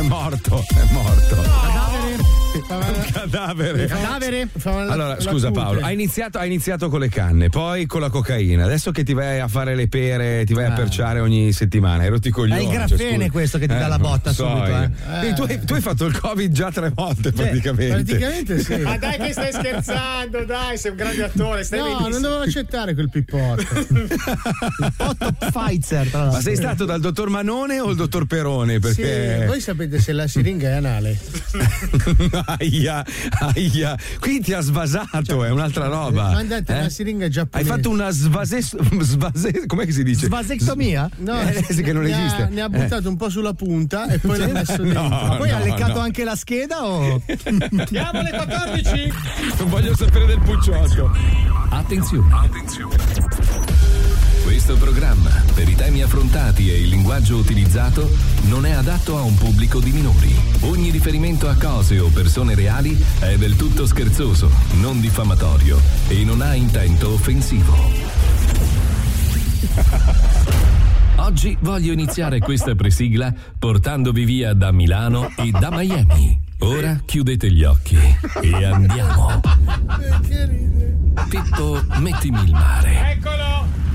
è morto, è morto. Cadavere. Un cadavere. Cadavere. Allora, scusa Paolo, hai iniziato, hai iniziato con le canne, poi con la cocaina. Adesso che ti vai a fare le pere, ti vai a perciare ogni settimana, hai rotto i coglioni. È il cioè, grafene scusa. questo che ti dà la botta so subito, eh. Quindi Tu, hai, tu hai fatto il covid già tre volte praticamente. Praticamente sì. Ma dai che stai scherzando, dai, sei un grande attore, stai No, benissimo. non dovevo accettare quel pippotto. Pfizer, tra l'altro. Ma sei stato dal dottor Manone o il dottor Perone? Perché. Sì, voi sapete se la siringa è anale. aia, aia. Qui ti ha svasato, è un'altra roba. Mandate Eh? una siringa Hai giapponese. fatto una svase, svase com'è che si dice? Svasectomia? No, Eh, che non ne esiste. Ha, ne ha Eh. buttato un po' sulla punta e poi l'ha messo dentro. Ma poi no, ha leccato no. anche la scheda o. Andiamo alle 14. Non voglio sapere del pucciotto. Attenzione. Questo programma, per i temi affrontati e il linguaggio utilizzato, non è adatto a un pubblico di minori. Ogni riferimento a cose o persone reali è del tutto scherzoso, non diffamatorio e non ha intento offensivo. Oggi voglio iniziare questa presigla portandovi via da Milano e da Miami. Ora chiudete gli occhi e andiamo. Pippo, mettimi il mare. Eccolo.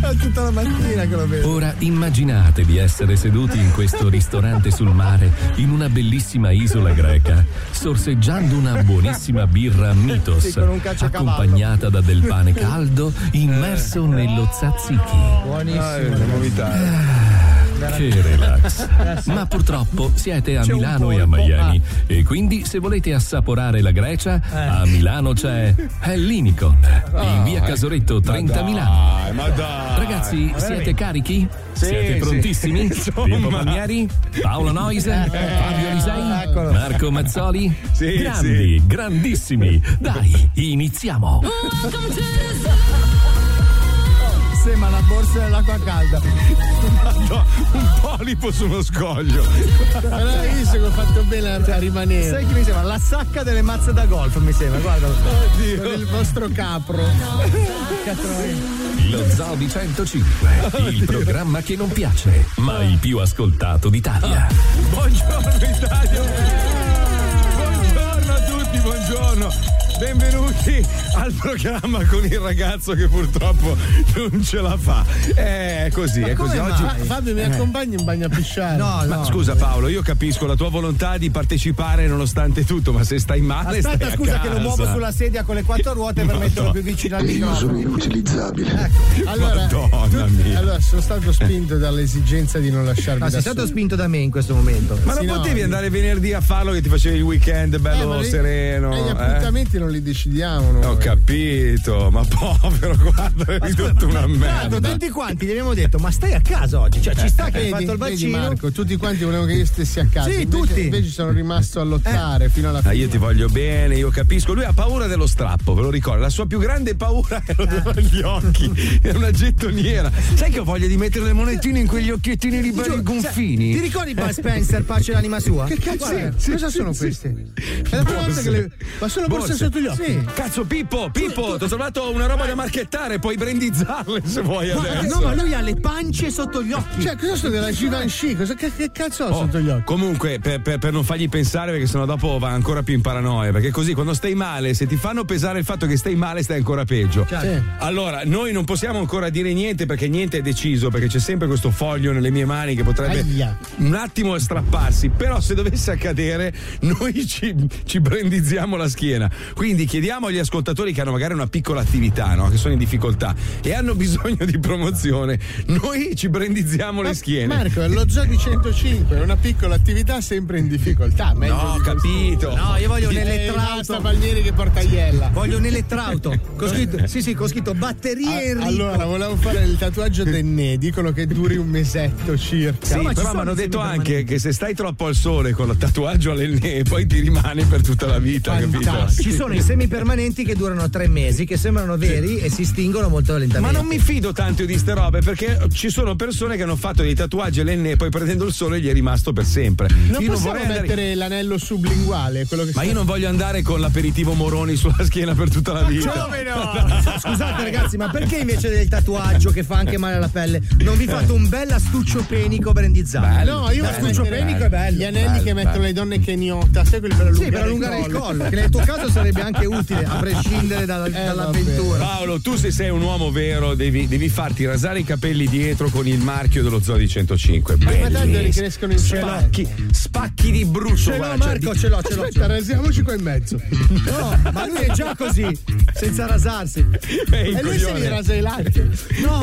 È tutta la mattina che lo vedo. Ora immaginate di essere seduti in questo ristorante sul mare, in una bellissima isola greca, sorseggiando una buonissima birra Mitos, Sì, con un cacciacavallo. accompagnata da del pane caldo immerso nello tzatziki. Buonissimo. Che relax. Ma purtroppo siete a C'è Milano e a. Miami e quindi se volete assaporare la Grecia, a Milano c'è Hellinicon, in via Casoretto 30 Milano. Dai, ma dai. Ragazzi, siete carichi? siete sì. prontissimi? Insomma. Pippo Palmieri? Paolo Noise? Fabio Lisei? eccolo. Marco Mazzoli? Sì, Grandi, grandissimi. Dai, iniziamo. Sembra una borsa dell'acqua calda. No, un polipo su uno scoglio. Visto che ho fatto bene a, a rimanere. Sai che mi sembra? La sacca delle mazze da golf, mi sembra, guarda. Con il vostro capro. Lo Zoo di 105, il programma che non piace, ma il più ascoltato d'Italia. Buongiorno Italia. Buongiorno a tutti, buongiorno. Benvenuti al programma con il ragazzo che purtroppo non ce la fa. È così, è così. Oggi Fa- Fabio mi accompagni in bagno a pisciare? No, Ma no. scusa Paolo, io capisco la tua volontà di partecipare nonostante tutto, ma se stai male Aspetta, stai a scusa che lo muovo sulla sedia con le quattro ruote per metterlo più vicino al microfono. inutilizzabile. Allora, Madonna mia. allora, sono stato spinto dall'esigenza di non lasciarmi Ma sei stato solo. spinto da me in questo momento. Ma non Sì, no, potevi io- andare venerdì a farlo che ti facevi il weekend bello Eh, ma lì- sereno? eh, gli eh? appuntamenti non li decidiamo noi. Ho capito, ma povero, guarda, hai ridotto una Tanto merda. tutti quanti gli abbiamo detto, ma stai a casa oggi, cioè ci sta che hai Vedi, fatto il vedi, vaccino. Marco, tutti quanti volevano che io stessi a casa. Sì, invece, tutti. Invece sono rimasto a lottare fino alla Ah, fine. io ti voglio bene, io capisco. Lui ha paura dello strappo, ve lo ricordo. La sua più grande paura è Eh. lo gli occhi. È una gettoniera. Sai che ho voglia di mettere le monetine in quegli occhiettini lì belli gonfini? Ti ricordi Bud Spencer, pace l'anima sua? Che cazzo Guarda, è? Cosa sono queste? È la prima volta che le. Ma sono borse, Borse. sotto gli occhi. Sì. Cazzo, Pippo, Pippo, ti ho trovato una roba da marchettare, puoi brandizzarle se vuoi Guarda, adesso. no, ma lui ha le pance sotto gli occhi. Cioè, cosa sono della Givenchy? Cosa, che, che cazzo ho Oh, sotto gli occhi? Comunque, per, per- per non fargli pensare, perché sennò dopo va ancora più in paranoia. Perché così quando stai male, se ti fanno pesare il fatto che stai male, stai ancora peggio. Sì. Allora, noi non possiamo ancora dire niente perché niente è deciso, perché c'è sempre questo foglio nelle mie mani che potrebbe Aia. un attimo strapparsi. Però se dovesse accadere, noi ci, ci brandizziamo la schiena. Quindi chiediamo agli ascoltatori che hanno magari una piccola attività, no? che sono in difficoltà e hanno bisogno di promozione, noi ci brandizziamo le schiene. Marco, è lo zoo di 105, è una piccola attività sempre in difficoltà. meglio No, capito. No, io voglio un Eh, elettrauto. Palmieri che porta iella. Voglio un elettrauto. Con scritto, sì, sì, con scritto batterie Enrico. allora, volevo fare il tatuaggio denne dicono che duri un mesetto circa. Sì, ma ci però mi hanno detto anche che se stai troppo al sole con il tatuaggio all'enne poi ti rimane per tutta la vita, capito? Fantastico. Ci sono i semipermanenti che durano tre mesi, che sembrano veri e si stingono molto Ma lentamente. non mi fido tanto di ste robe perché ci sono persone che hanno fatto dei tatuaggi all'enne e poi prendendo il sole gli è rimasto per sempre. Non io non possiamo vorrei andare. mettere l'anello sublinguale, quello che Ma sta- io non voglio andare con l'aperitivo Moroni sulla schiena per tutta la vita. Come no? Scusate ragazzi, ma perché invece del tatuaggio che fa anche male alla pelle non vi fate un bel astuccio penico brandizzato? No, io L'astuccio voglio mettere penico è bello. Gli anelli Bello, che mettono bello. le donne keniota, sai quelli per allungare, Sì, per allungare il collo, che nel tuo caso sarebbe anche utile, a prescindere dalla- dall'avventura. Paolo, tu se sei un uomo vero devi, devi farti rasare i capelli dietro con il marchio dello Zoo di 105. Ma tanto Bellissimo. ricrescono in Spacchi, spacchi di brutto. Ce l'ho Marco, di- ce l'ho, ce l'ho. Aspetta, rasiamoci qua in mezzo. No, ma lui è già così, senza rasarsi. Ehi, E lui se coglione. li rasa i lati.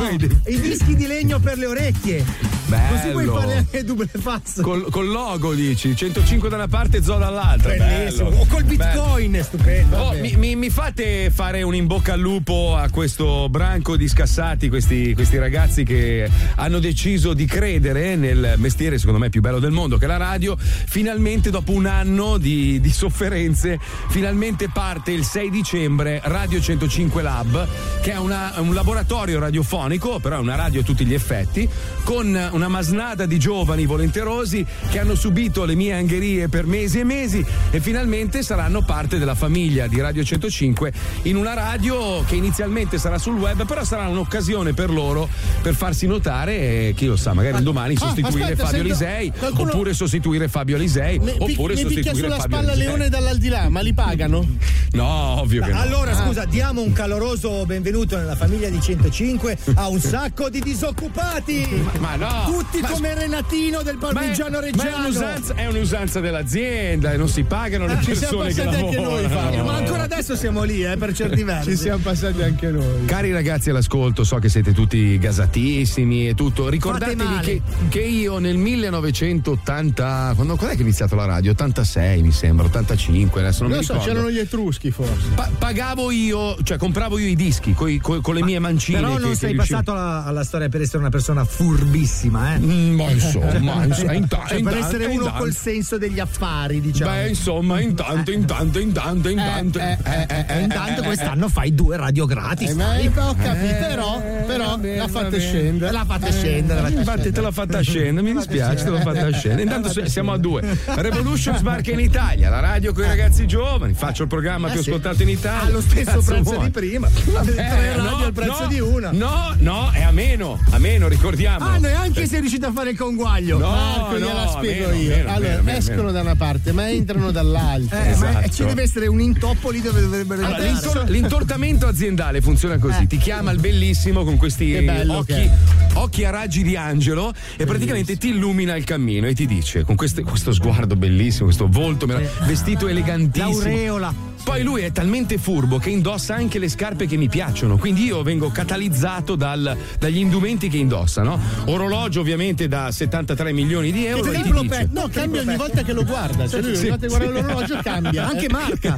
I dischi di legno per le orecchie. Così puoi Bello. fare anche double pass. Col, col logo dici 105 da una parte e Zoo dall'altra. Bellissimo. Bello. O col Bello. bitcoin, stupendo. Oh, mi, mi- mi fate fare un in bocca al lupo a questo branco di scassati, questi, questi ragazzi che hanno deciso di credere nel mestiere, secondo me, più bello del mondo, che è la radio. Finalmente, dopo un anno di, di sofferenze, finalmente parte il 6 dicembre Radio 105 Lab, che è una- un laboratorio radiofonico, però è una radio a tutti gli effetti, con una masnada di giovani volenterosi che hanno subito le mie angherie per mesi e mesi e finalmente saranno parte della famiglia di Radio 105 in una radio che inizialmente sarà sul web, però sarà un'occasione per loro per farsi notare e chi lo sa, magari un domani sostituire aspetta, Fabio Lisei, qualcuno- oppure sostituire Fabio Alisei, Mi, oppure mi sostituire sulla Fabio spalla Alisei. Leone dall'aldilà, ma li pagano? No, ovvio che no. Allora, scusa, diamo un caloroso benvenuto nella famiglia di 105 a un sacco di disoccupati. Ma no! Tutti Ma- come Renatino del Ma parmigiano ma è reggiano. un'usanza, è un'usanza dell'azienda e non si pagano le ci persone siamo che passati anche lavorano. noi, Fabio. Ma ancora adesso siamo lì, eh, per certi versi. Ci siamo passati anche noi. Cari ragazzi all'ascolto, so che siete tutti gasatissimi e tutto. Ricordatevi che, che io nel 1980, quando, quando è che è iniziato la radio? 86 mi sembra, 85, adesso non Non mi so, ricordo. c'erano gli etruschi forse. Pa- pagavo io, cioè compravo io i dischi coi- coi- con le mie mancine. Però che- non che sei riuscivo- passato alla, alla storia per essere una persona furbissima, eh. Mm, ma insomma, ins- inta- Cioè, per intanto- essere uno intanto- col senso degli affari, diciamo. Beh, insomma, intanto, intanto, intanto, intanto. eh, eh, eh, E intanto quest'anno fai due radio gratis. Eh, ma dai. ho capito, però, però vabbè, l'ha fatta vabbè. scendere. L'ha fatta scendere. fatta Infatti te l'ha fatta scendere, mi dispiace, te l'ha fatta scendere. Intanto se- siamo a due. Revolution sbarca in Italia, la radio con i ragazzi giovani, faccio il programma più sì. ascoltato in Italia. Ha lo stesso prezzo di prima. Tre Eh, radio no, al prezzo di una. No, no, è a meno, a meno, ricordiamo. Ah, neanche sei riuscito a fare il conguaglio. No, Marco, no, gliela spiego meno, io. meno, allora, meno, escono da una parte, ma entrano dall'altra. Eh, ma Esatto. ci deve essere un intoppo lì dove dovrebbero Allora, entrare. l'intor- l'intortamento aziendale funziona così: ti chiama il bellissimo con questi occhi, occhi a raggi di angelo e praticamente ti illumina il cammino e ti dice con queste- questo sguardo bellissimo, questo volto merav- vestito elegantissimo. L'aureola. Poi lui è talmente furbo che indossa anche le scarpe che mi piacciono, quindi io vengo catalizzato dal- dagli indumenti che indossa, no? Orologio ovviamente da 73 milioni di euro e ti triplo dice, petto. No, cambia ogni volta che lo guarda. Cioè lui ogni Sì, volta che sì. guarda l'orologio cambia. Anche marca.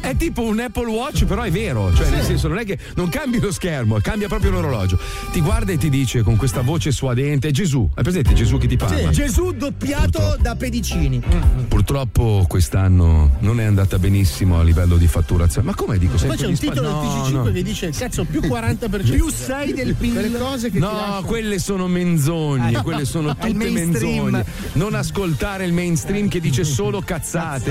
È tipo un Apple Watch, però è vero. Cioè, nel senso, non è che non cambi lo schermo, cambia proprio l'orologio. Ti guarda e ti dice con questa voce suadente: Gesù, hai presente Gesù che ti parla? Gesù doppiato da pedicini. Purtroppo quest'anno non è andata benissimo a livello di fatturazione. Ma come dico? Poi sempre c'è un spa- titolo no, del TG5 no. che dice cazzo più 40% Più 6 del PIL. Quelle cose che ti No, quelle sono menzogne, quelle sono tutte menzogne. Non ascoltare il mainstream che dice solo cazzate.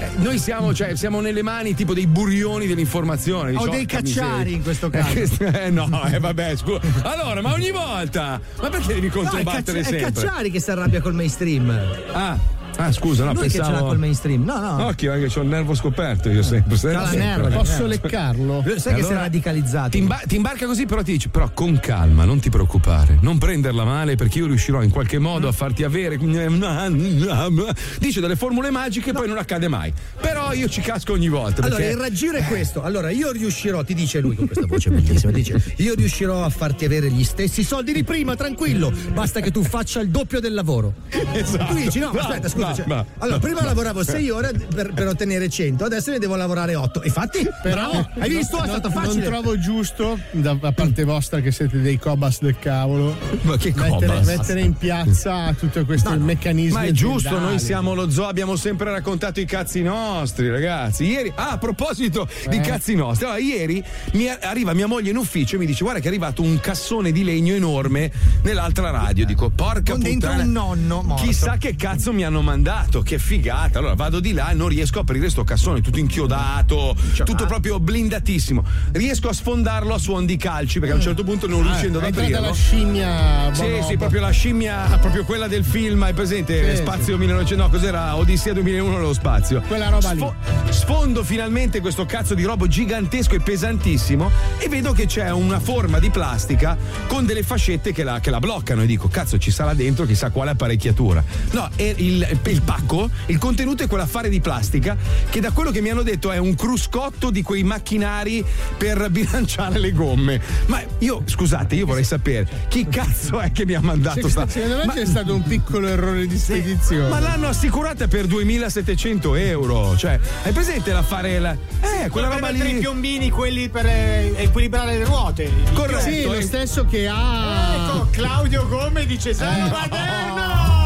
Eh, Noi siamo, cioè, siamo nelle mani tipo dei burioni dell'informazione. O Dici, dei "Porca cacciari miseria". in questo Eh, caso. eh, no, eh, vabbè, scusa. Allora, ma ogni volta? Ma perché devi No, è, controbattere Caccia- è sempre? Cacciari che si arrabbia col mainstream. Ah, ah, scusa, no, Lui che ce l'ha pensavo. col mainstream. No, no. Occhio, eh, che ho il nervo scoperto io sempre. sempre, sempre. nerva. Posso leccarlo? Sai che si è Allora, radicalizzato. Ti, imba- ti imbarca così, però ti dice: Però con calma, non ti preoccupare, non prenderla male perché io riuscirò in qualche modo a farti avere. Dice delle formule magiche, poi non accade mai. Però io ci casco ogni volta. Allora, perché- il raggiro è questo. Allora, io riuscirò, ti dice lui con questa voce bellissima, dice, io riuscirò a farti avere gli stessi soldi di prima, tranquillo, basta che tu faccia il doppio del lavoro. Esatto. Tu dici, no, No, aspetta, scusa. Ma- cioè, ma- allora, prima lavoravo 6 ore per, per ottenere 100, adesso ne devo lavorare 8. E infatti, bravo, hai visto? È non, stato non facile. trovo giusto da, da parte vostra che siete dei cobas del cavolo Ma che mettere, cobas? mettere in piazza tutti questi meccanismi Ma è giusto, noi siamo lo zoo, abbiamo sempre raccontato i cazzi nostri, ragazzi. Ieri, ah, a proposito di Eh. cazzi nostri, allora, ieri mi arriva mia moglie in ufficio e mi dice: Guarda, che è arrivato un cassone di legno enorme nell'altra radio. Dico, porca Con dentro puttana. un nonno morto. Chissà che cazzo mi hanno mandato, che figata. Allora vado di là e non riesco a aprire sto cassone, tutto inchiodato, tutto proprio blindatissimo. Riesco a sfondarlo a suon di calci perché a un certo punto non riuscendo ad Ah, entrata aprirlo. la scimmia Sì, bonobo. sì, proprio la scimmia, proprio quella del film, hai presente? Sì, Spazio 1900, no, cos'era? Odissea 2001 nello spazio. Quella roba lì. Sfondo finalmente questo cazzo di robo gigantesco e pesantissimo e vedo che c'è una forma di plastica con delle fascette che la, che la bloccano e dico, cazzo, ci sarà dentro chissà quale apparecchiatura. No, è il, il pacco, il contenuto è quell'affare di plastica che da quello che mi hanno detto è un cruscotto di quei macchinari per bilanciare le gomme. Ma io, scusate, io vorrei sapere chi cazzo è che mi ha mandato sta... Secondo me Ma- c'è stato un piccolo errore di spedizione. ma l'hanno assicurata per 2700 euro. Cioè, hai presente l'affare? La... Eh, quella roba mettere i lì. piombini, quelli per eh, equilibrare le ruote. Corretto. sì, lo eh. stesso che ha. Ecco, Claudio Gome dice Eh, Salvaderno! No, io non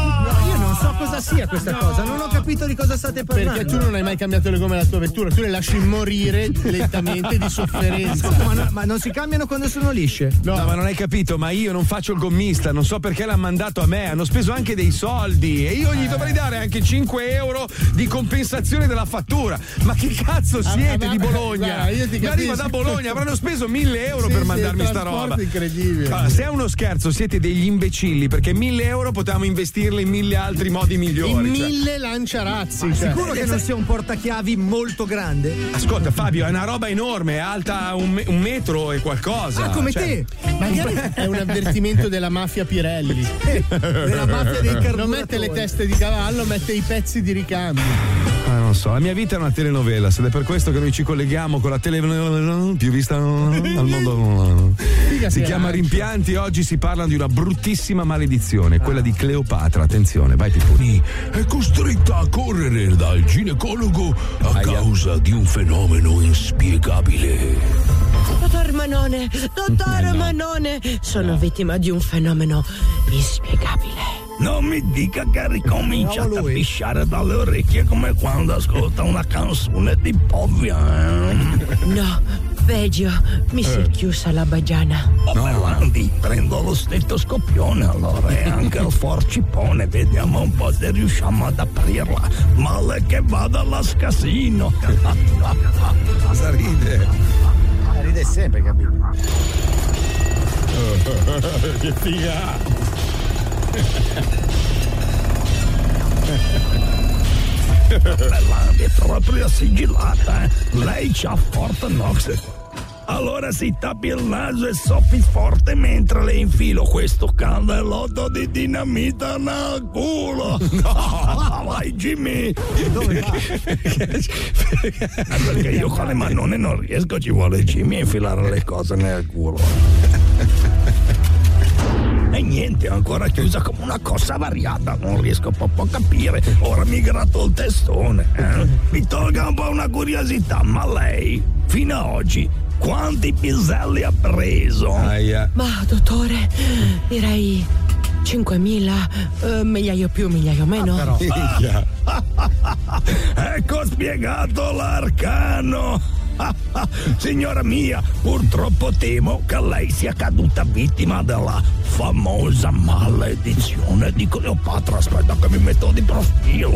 so cosa sia questa cosa, non ho capito di cosa state parlando. Perché tu non hai mai cambiato le gomme della tua vettura, tu le lasci morire lentamente di sofferenza. Ma, no- ma non si cambiano quando sono lisce? No, ma non hai capito, ma io non faccio il gommista, non so perché l'hanno mandato a me, hanno speso anche dei soldi e io gli dovrei dare anche 5 euro di compensazione della fattura. Ma chi cazzo siete Ah, di ma- Bologna? guarda, io ti Mi arriva capisco. da Bologna, avranno speso 1000 euro Sì, per sì, mandarmi sta roba. incredibile. Allora, se è uno scherzo, siete degli imbecilli perché 1000 euro potevamo investirli in mille altri modi In migliori. cioè. mille lanciarazzi. Cioè. Sicuro che non sia un portachiavi molto grande? Ascolta Fabio, è una roba enorme, è alta un, un metro e qualcosa. Ah, come Cioè, te! Magari è un avvertimento della mafia Pirelli. Della mafia dei carburatori. Non mette le teste di cavallo, mette i pezzi di ricambio. Non so, la mia vita è una telenovela, ed è per questo che noi ci colleghiamo con la telenovela più vista al mondo. Si chiama. Rimpianti, oggi si parla di una bruttissima maledizione, quella di Cleopatra. Attenzione, vai Piponi. è costretta a correre dal ginecologo a causa di un fenomeno inspiegabile. Dottor Manone, dottore Manone, sono vittima di un fenomeno inspiegabile. Non mi dica che ricomincia a pisciare dalle orecchie come quando ascolta una canzone di Povia. No, peggio, mi si è chiusa la bagiana. Oh, Berlandi, prendo lo stetoscopione allora e anche il forcipone. Vediamo un po' se riusciamo ad aprirla. Male che vada la scasino. Cosa ride? Ride sempre, capito? che figa! È proprio sigillata, eh? Lei c'ha Fort Knox. Allora si tappi il naso e soffi forte mentre le infilo questo cannellotto di dinamita nel culo. No, vai Jimmy. Perché io con le manone non riesco, ci vuole Jimmy a infilare le cose nel culo. E niente, è ancora chiusa come una cosa variata, non riesco proprio a capire. Ora mi gratto il testone. eh. Mi tolga un po' una curiosità, ma lei, fino ad oggi, quanti piselli ha preso? Aia. Ma dottore, direi 5.000, eh, migliaio più, migliaio meno. Minchia. ecco spiegato l'arcano. Signora mia, purtroppo temo che lei sia caduta vittima della famosa maledizione di Cleopatra. Aspetta che mi metto di profilo.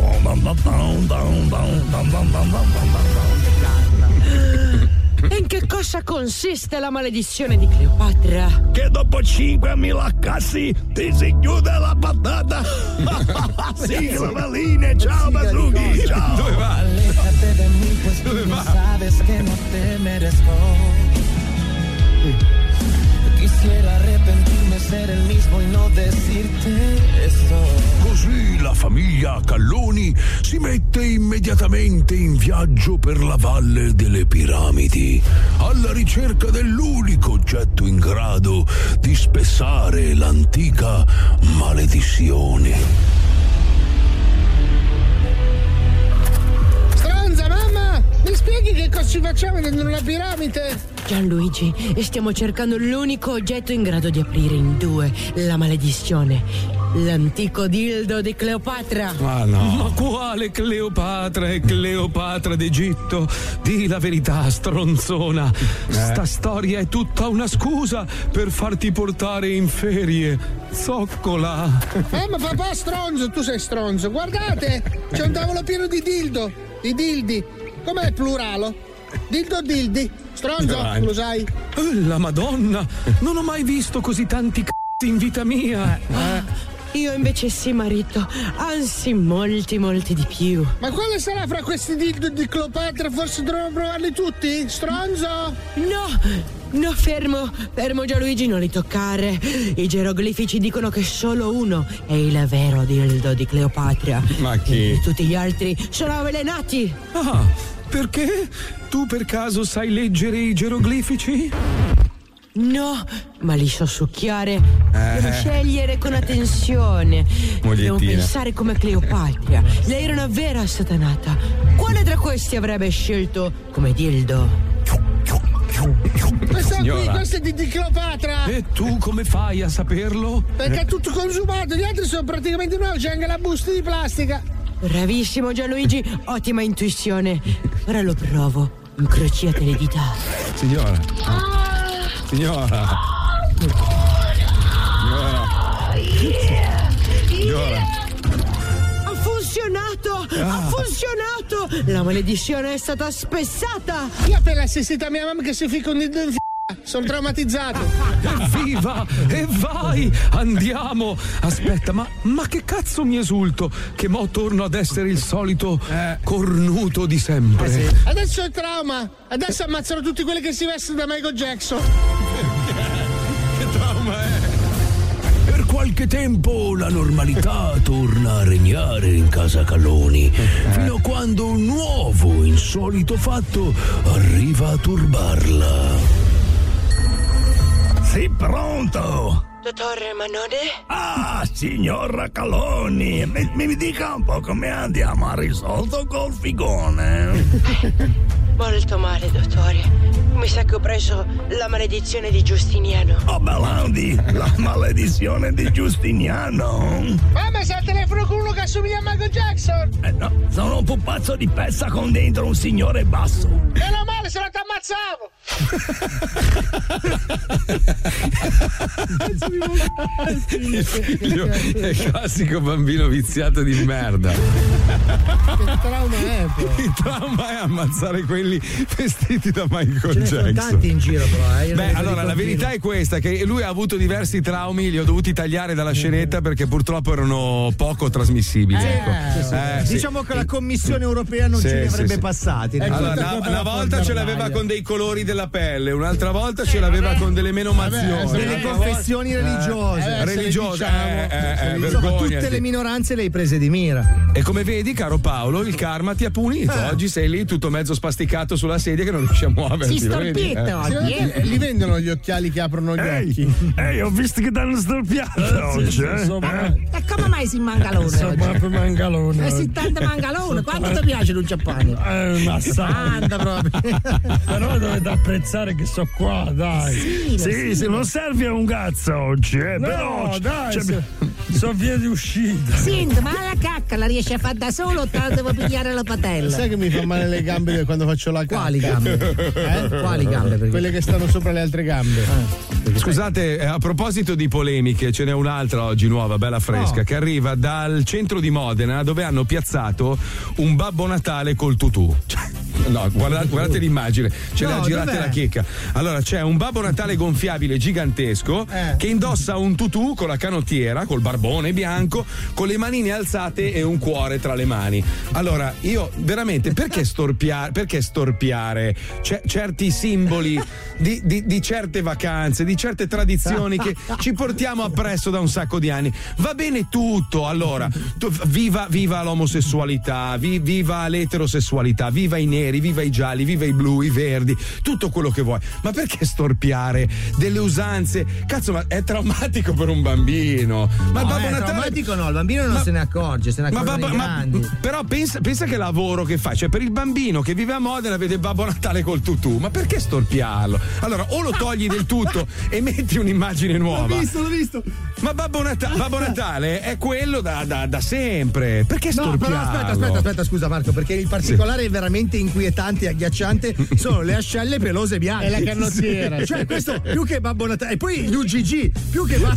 E in che cosa consiste la maledizione di Cleopatra? Che dopo 5.000 casi ti si chiude la patata! sì, Valine, ciao Basughi! Ciao! Dove va? Aléjate de mí, pues tú ¿Dónde no sabes que no te merezco. Quisiera arrepentirme, ser el mismo y no decirte esto. Così la famiglia Calloni si mette immediatamente in viaggio per la valle delle piramidi, alla ricerca dell'unico oggetto in grado di spessare l'antica maledizione. Mi spieghi che cosa ci facciamo dentro una piramide? Gianluigi, stiamo cercando l'unico oggetto in grado di aprire in due la maledizione. L'antico dildo di Cleopatra. Ah no. Ma quale Cleopatra e Cleopatra d'Egitto? Di la verità, stronzona. Sta storia è tutta una scusa per farti portare in ferie. Zoccola. Eh, ma papà stronzo, tu sei stronzo. Guardate, c'è un tavolo pieno di dildo, di dildi. Com'è il pluralo? Dildo dildi. Stronzo, Dai. lo sai? Eh, La Madonna! Non ho mai visto così tanti c***i in vita mia. Ah, io invece sì, marito. Anzi, molti, molti di più. Ma quale sarà fra questi dildo di Cleopatra? Forse dovremmo provarli tutti? Stronzo? No! No, fermo, fermo Gianluigi, non li toccare. I geroglifici dicono che solo uno è il vero dildo di Cleopatra. Ma chi? E tutti gli altri sono avvelenati. Ah, perché? Tu per caso sai leggere i geroglifici? No, ma li so succhiare. Eh. Devo scegliere con attenzione. Devo pensare come Cleopatra. Lei era una vera satanata. Quale tra questi avrebbe scelto come dildo? Questo qui, questo è di, di Cleopatra. E tu come fai a saperlo? Perché è tutto consumato, gli altri sono praticamente nuovi, c'è anche la busta di plastica. Bravissimo Gianluigi, ottima intuizione. Ora lo provo. Incrociate le dita. Signora. Signora. Signora. Signora. Ha funzionato! Ha funzionato! La maledizione è stata spessata! Io appena assistito a mia mamma che si fica un dito in f***a. Sono traumatizzato. Evviva! E vai! Andiamo! Aspetta, ma, ma che cazzo mi esulto? Che mo torno ad essere il solito cornuto di sempre. Adesso è trauma. Adesso ammazzano tutti quelli che si vestono da Michael Jackson. Che trauma è? Per qualche tempo la normalità torna a regnare in casa Caloni, fino a quando un nuovo, insolito fatto arriva a turbarla. Sì, pronto! Dottore Manone? Ah, signora Caloni, mi, mi dica un po' come andiamo a risolto col figone. Molto male, dottore. Mi sa che ho preso la maledizione di Giustiniano. Oh, Belandi, la maledizione di Giustiniano. Mamma, sei al telefono con uno che assomiglia a Michael Jackson. Eh no, sono un pupazzo di pezza con dentro un signore basso. Meno male, se no ti ammazzavo. Io- È il classico bambino viziato di merda. Che trauma è, poi? Il trauma è ammazzare quelli vestiti da Michael Ce ne sono Jackson. tanti in giro, però. Eh. Beh, allora la verità è questa: che lui ha avuto diversi traumi, li ho dovuti tagliare dalla scenetta perché purtroppo erano poco trasmissibili. ecco. Eh, sì. Diciamo che la Commissione europea non Sì, ce li sì, avrebbe sì. passati. Allora, tutta una, una volta ce l'aveva con dei colori della pelle, un'altra volta ce l'aveva con delle menomazioni. Delle confessioni religiose. eh, religiose, diciamo, eh, eh, eh, tutte le minoranze le hai prese di mira. E come vedi, caro Paolo, il karma ti ha punito. Eh. Oggi sei lì tutto mezzo spasticato sulla sedia che non riesci a muoverti. Si vedi? stolpito Eh. Li vendono gli occhiali che aprono gli occhi? ehi, ho visto che danno storpiato oggi, eh? E come mai si mangalone? oggi? proprio mangalone. Eh, si tante mangalone, quanto ti piace un Giappone? Eh, ma Tanta proprio. Però dovete apprezzare che sto qua, dai. Sì, Sì, sì, non serve a un cazzo oggi, eh. però dai, cioè, se- so via di uscita. Senti, ma la cacca la riesci a fare da solo o te la devo pigliare la patella? Sai che mi fa male le gambe quando faccio la cacca? Quali gambe? Eh? Quali gambe? Perché- Quelle che stanno sopra le altre gambe. Scusate, eh, a proposito di polemiche, ce n'è un'altra oggi nuova, bella fresca, che arriva dal centro di Modena dove hanno piazzato un Babbo Natale col tutù. Cioè, No, guardate, guardate l'immagine, ce No, l'ha girate dov'è? la checca. Allora, c'è un Babbo Natale gonfiabile gigantesco Eh. che indossa un tutù con la canottiera, col barbone bianco, con le manine alzate e un cuore tra le mani. Allora, io veramente, perché storpiare, perché storpiare ce- certi simboli di, di- di certe vacanze, di certe tradizioni che ci portiamo appresso da un sacco di anni? Va bene tutto, allora, tu- viva, viva l'omosessualità, vi- viva l'eterosessualità, viva i neri viva i gialli, viva i blu, i verdi, tutto quello che vuoi. Ma perché storpiare delle usanze? Cazzo, ma è traumatico per un bambino. Ma il No, Babbo è Natale. traumatico no, il bambino non Ma- se ne accorge, se ne Ma, accorgono babbo- ma- però pensa, pensa che lavoro che fai, cioè per il bambino che vive a Modena vede Babbo Natale col tutù, ma perché storpiarlo? Allora o lo togli del tutto e metti un'immagine nuova. L'ho visto, l'ho visto. Ma Babbo, Nata- Babbo Natale è quello da, da- da sempre. Perché No, storpiarlo? però aspetta, aspetta, aspetta, scusa Marco, perché il particolare veramente inquietante e agghiacciante sono le ascelle pelose bianche. E la canottiera. Cioè, questo più che Babbo Natale. E poi gli UGG, più che, ba-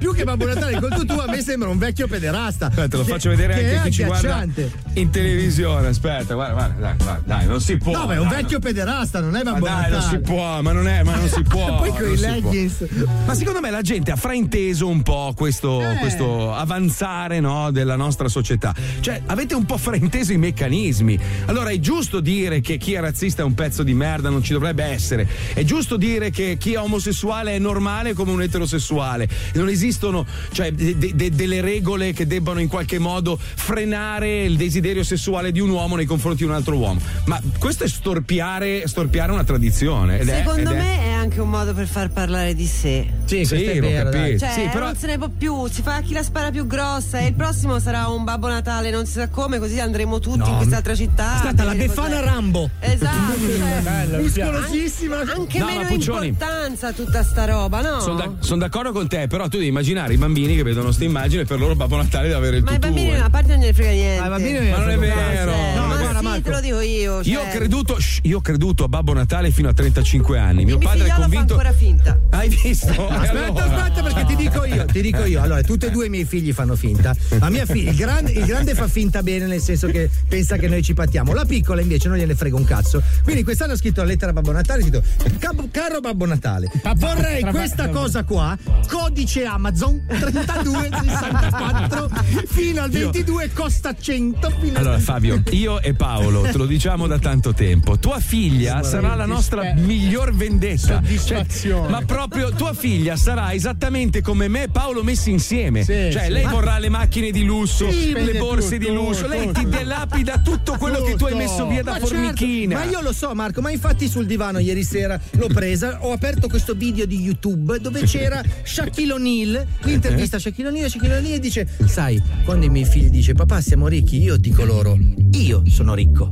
più che Babbo Natale col tutù, a me sembra un vecchio pederasta. Aspetta, lo Che- faccio vedere che anche chi ci guarda in televisione. Aspetta, guarda, guarda, dai, guarda, dai, non si può. No, ma è un dai, vecchio pederasta, non è Ma Babbo dai, Natale. non si può, ma non è, ma non si può. Poi con i leggings. Ma secondo me la gente ha frainteso un po' questo, Eh. questo avanzare no, della nostra società. Cioè, avete un po' frainteso i meccanismi. Allora, è giusto dire che chi è razzista è un pezzo di merda, non ci dovrebbe essere. È giusto dire che chi è omosessuale è normale come un eterosessuale. Non esistono cioè, de- de- de- delle regole che debbano in qualche modo frenare il desiderio sessuale di un uomo nei confronti di un altro uomo. Ma questo è storpiare, storpiare una tradizione. Ed è- Secondo ed è- me è anche un modo per far parlare di sé. Sì, Sì, è vero, capito. Cioè, Sì, però- non se ne può più, si fa chi la spara più grossa e il prossimo sarà un Babbo Natale, non si sa come, così andremo tutti in quest'altra città. Aspetta, la Befana cos'è. Rambo. Esatto, cioè, Muscolosissima. anche No, ma meno Puccioni- importanza tutta sta roba, no? Sono d'accordo con te, però tu devi immaginare i bambini che vedono sta immagine per loro Babbo Natale deve avere il Ma i tutù. bambini eh. a parte non gliene frega niente. I bambini Ma non è vero. Eh, No, ma guarda, sì, Marco. te lo dico io. Io ho cioè, creduto, shh, io ho creduto a Babbo Natale fino a 35 anni. Mio il padre è convinto. fa ancora finta. Hai visto? Aspetta, allora? aspetta, perché ti dico io, ti dico io. Allora, tutti e due i miei figli fanno finta. La mia figlia, il grande, il grande fa finta bene, nel senso che pensa che noi ci pattiamo. La piccola invece non gliene frega un cazzo. Quindi quest'anno ho scritto la lettera a Babbo Natale, ho scritto "Cab- caro Babbo Natale, vorrei questa cosa qua, codice Amazon 3264 fino al 22 costa 100 fino Allora Fabio, io e Paolo te lo diciamo da tanto tempo. Tua figlia sarà la nostra miglior vendetta. Soddisfazione. ma proprio tua figlia sarà esattamente come me e Paolo messi insieme. Sì, cioè, sì. lei vorrà le macchine di lusso, Sì, le borse tutto, di lusso. Lei tutto. ti delapida tutto quello che tu hai Tutto. messo via da Ma certo, formichina. ma io lo so Marco, ma infatti sul divano ieri sera l'ho presa, ho aperto questo video di YouTube dove c'era Shaquille O'Neal, l'intervista a Shaquille O'Neal, Shaquille O'Neal dice, sai, quando i miei figli dice papà siamo ricchi, io dico loro, io sono ricco,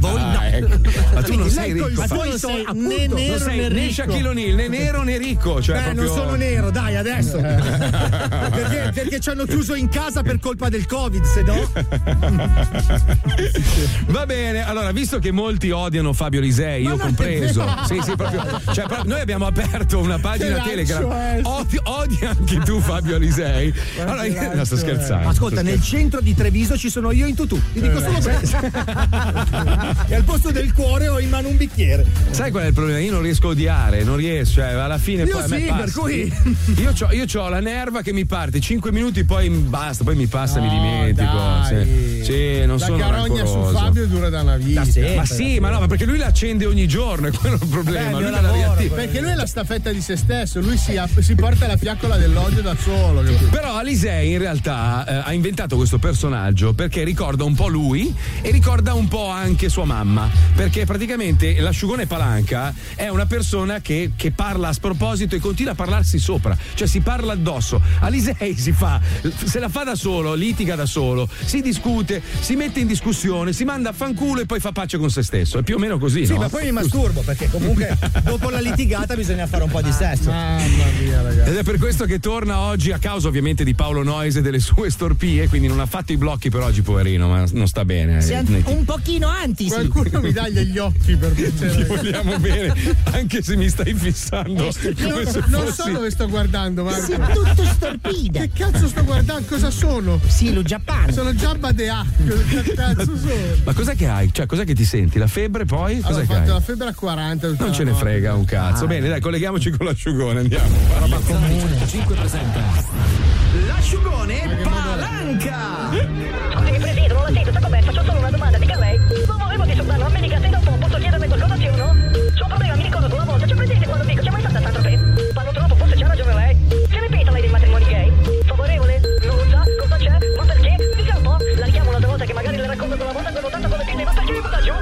voi no. Ah, ecco. Ma tu non sei ricco. suoi Fabio. soldi- né appunto, nero Non sei né né ricco. Shaquille O'Neal, né nero né ricco. Cioè Eh, proprio... non sono nero, dai, adesso. perché, perché ci hanno chiuso in casa per colpa del Covid, se no. Va bene, allora, visto che molti odiano Fabio Lisei, io non compreso. Sì, sì, proprio. Cioè, proprio- noi abbiamo aperto una pagina Telegram. lancio è? Odi, odi anche tu, Fabio Lisei. Allora, io, no, sto scherzando. Ascolta, sto nel centro di Treviso ci sono io in tutù. Ti dico solo questo. e al posto del cuore ho in mano un bicchiere. Sai qual è il problema? Io non riesco a odiare, non riesco, cioè alla fine Io poi a me sì, passa. per cui- Io c'ho, io c'ho la nerva che mi parte 5 minuti, poi basta, poi mi passa, mi dimentico. dai. Sì, sì, non La sono carogna su rancoroso. Fabio dura da una vita. Ma sì, ma no, ma perché lui la accende ogni giorno, è quello il problema. Beh, lui lavoro. Perché lui è la staffetta di se stesso, lui si, si porta la fiaccola dell'odio da solo. capito? Però Alisei in realtà eh, ha inventato questo personaggio perché ricorda un po' lui e ricorda un po' anche sua mamma. Perché praticamente l'asciugone palanca è una persona che, che parla a sproposito e continua a parlarsi sopra, cioè si parla addosso. Alisei si fa, se la fa da solo, litiga da solo, si discute, si mette in discussione, si manda a fanculo e poi fa pace con se stesso. È più o meno così. Sì, no? ma poi mi masturbo perché comunque dopo la litigata bisogna fare un po' di sesso. Mamma mia, ragazzi. Ed è per questo che torna oggi a causa ovviamente di Paolo Noise e delle sue storpie, quindi non ha fatto i blocchi per oggi, poverino, ma non sta bene. Sei ti un pochino anti, sì. Qualcuno mi dà gli occhi per piacere. vogliamo bene, anche se mi stai fissando come se Non fossi... so dove sto guardando, Sei Marco. tutto storpida. Che cazzo sto guardando? Cosa sono? Sì, lo Giappone. Sono Jabba de A. Che cazzo sono? Ma cos'è che hai? Cioè, cos'è che ti senti? La febbre poi? Allora, Cos'è ho fatto hai? la febbre a 40. tutta Non ce ne frega un cazzo. Bene, dai, colleghiamoci con l'asciugone, andiamo. Zona 105 presenta L'asciugone palanca! Sì, Presidente, non la sento, sta come? Faccio solo una domanda, dica lei. Non volevo disturbarlo, me dica se dopo posso chiederle qualcosa sì o no? C'è un problema, mi ricordo una volta, c'è presente quando dico, c'è mai stata Sandra Pe? Parlo troppo, forse c'ha ragione lei. Che ne pensa lei dei matrimoni gay? Favorevole? Non lo sa? Cosa c'è? Ma perché? Dica un po', la richiamo un'altra volta che magari le racconto quella volta che ho votato con le pinne, ma perché mi butta giù?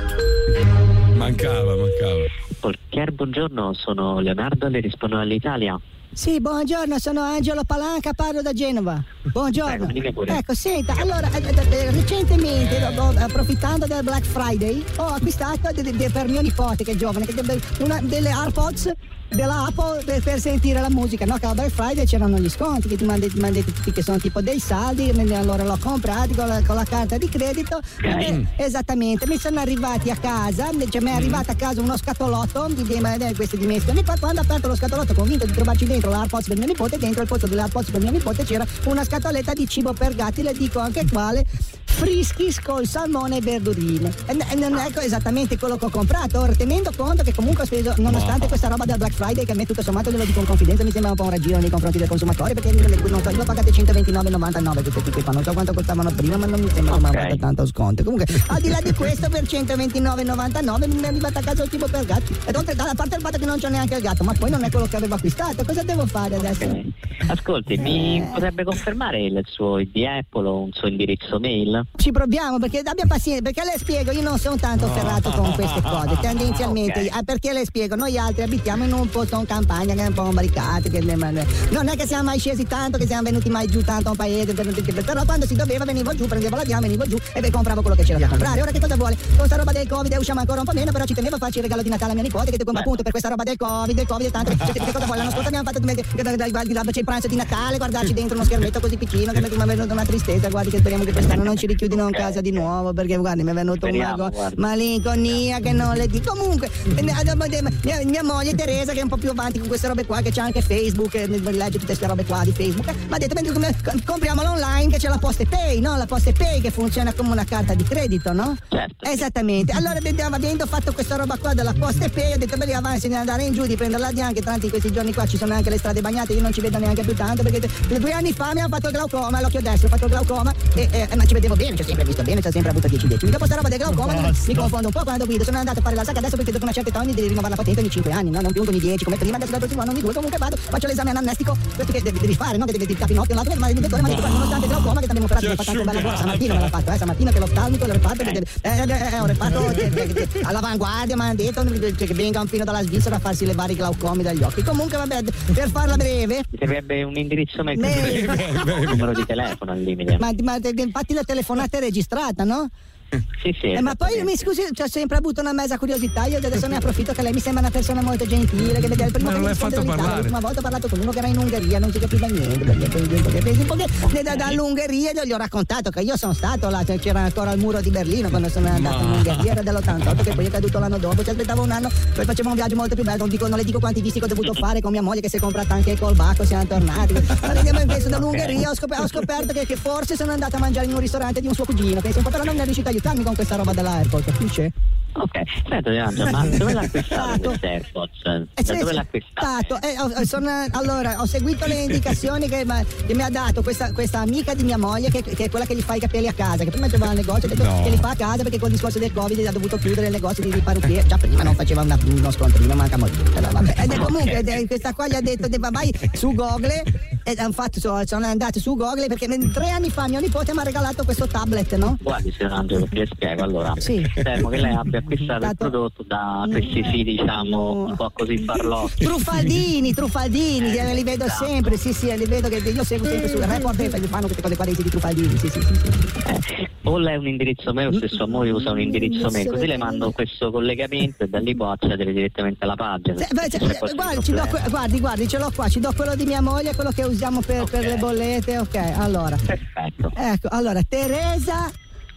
buongiorno, sono Leonardo, le rispondo all'Italia. Sì, buongiorno, sono Angelo Palanca, parlo da Genova. Buongiorno. Prego. Ecco, senta, allora, eh, eh, recentemente, do- do- approfittando del Black Friday, ho acquistato de- de- per mio nipote, che è giovane, che de- una- delle AirPods della Apple per, per sentire la musica, no? Che al Black Friday c'erano gli sconti, che ti tutti che sono tipo dei saldi, e allora l'ho comprati con la, con la carta di credito. Eh, esattamente, mi sono arrivati a casa, cioè mi è arrivato a casa uno scatolotto di, di, di queste dimensioni qua, quando ho aperto lo scatolotto convinto di trovarci dentro l'AirPods per mio nipote, dentro il posto dell'AirPods per mio nipote c'era una scatoletta di cibo per gatti, le dico anche quale, friskis col salmone e verdurine. E, e non è esattamente quello che ho comprato, tenendo conto che comunque ho speso, nonostante questa roba del Black Friday, che a me tutto sommato glielo dico in confidenza, mi sembra un po' un raggiro nei confronti del consumatore, perché non so, io ho pagato 129,99 queste qui qua, non so quanto costavano prima, ma non mi sembra hanno fatto tanto sconto. Comunque, al di là di questo, per 129,99 mi è arrivato a casa il cibo per gatti. Ed oltre a parte il fatto che non c'ho neanche il gatto, ma poi non è quello che avevo acquistato, cosa devo fare adesso? Ascolti, mi potrebbe confermare il suo ID Apple o un suo indirizzo mail? Ci proviamo perché abbia pazienza, perché le spiego, io non sono tanto ferrato con queste cose, tendenzialmente, Ok. ah, perché le spiego, noi altri abitiamo in un posto in campagna che è un po' le- non è che siamo mai scesi tanto, che siamo venuti mai giù tanto a un paese, per- per- però quando si doveva venivo giù, prendevo la diamo, venivo giù e beh, compravo quello che c'era da comprare. Ora che cosa vuole? Con sta roba del Covid usciamo ancora un po' meno, però ci tenevo a farci il regalo di Natale a mia nipote, che te compra appunto per questa roba del Covid, del Covid e tanto. Che, che cosa vuole? L'anno scorso abbiamo fatto c'è il pranzo di Natale, guardarci dentro uno schermetto così piccino, che mi è venuta una tristezza, guardi che speriamo che quest'anno non ci richiudino in casa di nuovo, perché guardi, mi è venuto Speriamo, una guardi. malinconia che non le dico. Comunque, eh, mia, mia moglie Teresa, che è un po' più avanti con queste robe qua, che c'ha anche Facebook, e legge tutte queste robe qua di Facebook, eh, mi ha detto, "Beh, come- com- compriamola online che c'è la Poste Pay, no? La Poste Pay che funziona come una carta di credito, no? Esattamente. Allora abbiamo- avendo fatto questa roba qua della Poste Pay, ho detto beh avanti di andare in giù, di prenderla di anche, tanti in questi giorni qua ci sono anche le strade bagnate, io non ci vedo neanche più tanto, perché te- due anni fa mi hanno fatto il glaucoma, all'occhio destro, ho fatto il glaucoma, e, e- ma ci vedevo bene, ci ho sempre visto bene, ci ho sempre avuto 10 decimi. Dopo sta roba del glaucoma mi, mi confondo un po' quando guido, sono andato a fare la sacca adesso perché dopo una certa età ogni devi rinnovare la patente ogni 5 anni, no? Non più ogni 10 come prima, adesso dal prossimo anno ogni 2, comunque vado, faccio l'esame anamnestico, questo che devi, devi fare, no? Che devi capi notte, un altro, ma il dottore mi ha detto, "Guarda, nonostante il glaucoma che abbiamo operato, mi ha fatto anche un bel lavoro, stamattina me l'ha fatto, eh, stamattina che l'oftalmico, che deve- eh, eh, eh, un reparto che- all'avanguardia, mi hanno detto che venga un fino dalla Svizzera a farsi levare i glaucomi dagli occhi. Comunque, vabbè, per farla breve, Mi servirebbe un indirizzo mail, Beh, un numero di telefono al limite. ma, ma infatti la telefonata registrata, no? Sì, sì. Eh, ma poi mi scusi, ci ho sempre avuto una mezza curiosità. Io adesso ne approfitto che lei mi sembra una persona molto gentile. Che vede il primo Ma che non mi fatto parlare. L'ultima volta ho parlato con uno che era in Ungheria, non si capiva niente. Perché che che da- dall'Ungheria gli ho raccontato che io sono stato là, cioè, c'era ancora il muro di Berlino quando sono andato in Ungheria, era dell'88 che poi è caduto l'anno dopo. Ci aspettavo un anno, poi facevo un viaggio molto più bello. Non, dico- non le dico quanti visti che ho dovuto fare con mia moglie che si è comprata anche col bacco, siamo tornati. Allora, andiamo invece dall'Ungheria, ho scoperto, ho scoperto che, che forse sono andata a mangiare in un ristorante di un suo cugino. Un po', però non è riuscito a aiutarmi con questa roba dell'airport, capisce? Ok, Leandro, ma dove l'ha acquistato queste AirPods? Eh, Da dove l'ha acquistato? stato. Eh, ho- sono- allora, ho seguito le indicazioni che, ma- che mi ha dato questa, questa amica di mia moglie, che, che è quella che gli fa i capelli a casa, che prima c'era al negozio, ha detto No. che li fa a casa perché col discorso del Covid ha dovuto chiudere il negozio di, di parrucchiere. Già prima non faceva una- uno scontrino, manca molto. Eh, vabbè. Ed è comunque, ed è- questa qua gli ha detto, "Debba, vai su Google, e hanno fatto, sono andati su Google perché tre anni fa mio nipote mi ha regalato questo tablet, no? Guardi, signor Angelo, ti spiego. Allora, Sì. temo che lei abbia acquistato il prodotto da questi siti, diciamo, un po' così farlocchi. Truffaldini, truffaldini, eh, li vedo sempre, sì sì, li vedo che io seguo sempre su report e fanno queste cose qua dei siti truffaldini, sì sì sì. sì. O lei ha un indirizzo mail o stesso amore usa un indirizzo mail, così le mando questo collegamento e da lì può accedere direttamente alla pagina. Eh, Se cioè, qualche guardi, do guardi, guardi, ce l'ho qua, ci do quello di mia moglie, quello che usiamo per, per le bollette, ok, allora. Perfetto. Ecco, allora, Teresa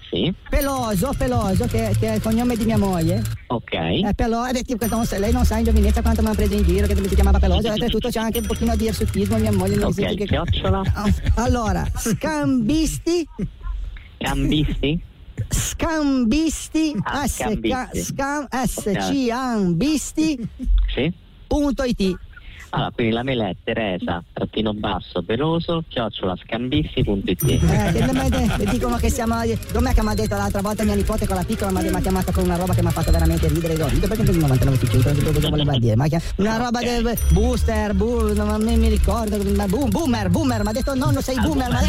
Sì, Peloso, Peloso, che, che è il cognome di mia moglie. ok. Eh, Peloso, non lei non sa in giovinezza quanto mi hanno preso in giro, che si chiamava Peloso, oltretutto c'è anche un pochino di ersutismo, mia moglie mi Ok, dice che... chiocciola. Allora, scambisti, Cambisti? scambisti, Ah, scambisti. ca- scam- S, C, ambisti, Sì. punto IT. Allora, quindi la mail è Teresa, trattino basso, peloso, chiocciola scambissi.it. Eh, non de- dicono che siamo. Com'è che mi ha detto l'altra volta mia nipote con la piccola mi ha chiamato con una roba che mi ha fatto veramente ridere io. Io perché il 99% non sapevo cosa voleva dire. Ma una roba del booster, bu- non mi ricordo. ma boom- boomer, boomer, mi ha detto nonno sei boomer. Ma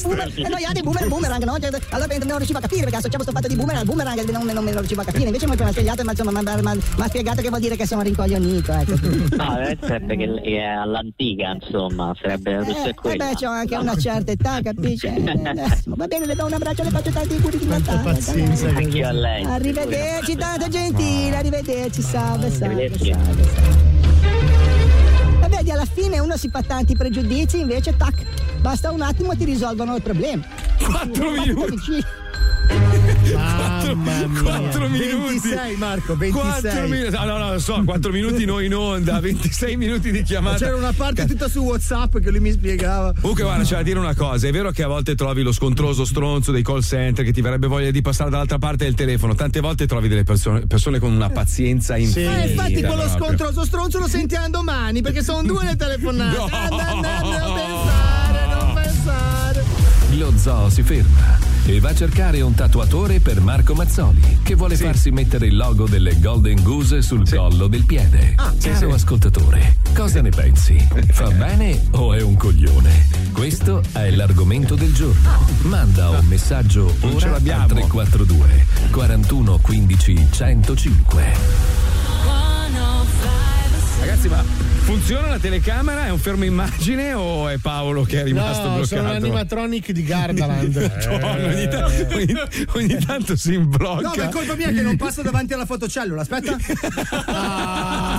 boomer, e noi anche boomer, boomerang, no? Allora non riuscivo a capire perché associavo sto fatto di boomerang al boomerang non, non me lo riuscivo a capire. Invece mi ha spiegato, ma insomma, mi ha spiegato che vuol dire che sono rincoglionito. Ecco. No, eh, sarebbe che è all'antica, insomma, sarebbe questo Eh, è quello. beh, c'ho anche una certa età, capisci? Eh, eh, Va bene, le do un abbraccio, le faccio tanti auguri di Natale. Anch'io a lei. Arrivederci, tanto gentile, arrivederci, salve, salve, salve, salve. E vedi, alla fine uno si fa tanti pregiudizi, invece, tac, basta un attimo e ti risolvono il problema. Quattro minuti. Mamma mia. 4 minuti 26 Marco, 26. 4 minuti no no no lo so 4 minuti noi in onda 26 minuti di chiamata C'era una parte tutta su WhatsApp che lui mi spiegava. Comunque, guarda, c'è da dire una cosa: è vero che a volte trovi lo scontroso stronzo dei call center che ti verrebbe voglia di passare dall'altra parte del telefono. Tante volte trovi delle persone, persone con una pazienza infinita. Eh, infatti quello proprio. scontroso stronzo lo sentiamo domani perché sono due le telefonate. No. Ah, no, no, non pensare, non pensare. Lo zoo si ferma e va a cercare un tatuatore per Marco Mazzoli che vuole farsi mettere il logo delle Golden Goose sul collo del piede. Ah, Caro ascoltatore, cosa ne pensi? Fa bene o è un coglione? Questo è l'argomento del giorno. Manda un messaggio ora al 342 41 15 105. Ragazzi, ma funziona la telecamera? È un fermo immagine o è Paolo che è rimasto no, bloccato? sono l'animatronic di Gardaland. Madonna, ogni, ta- ogni- ogni tanto si imblocca. No, ma è colpa mia che non passo davanti alla fotocellula, aspetta. Eh,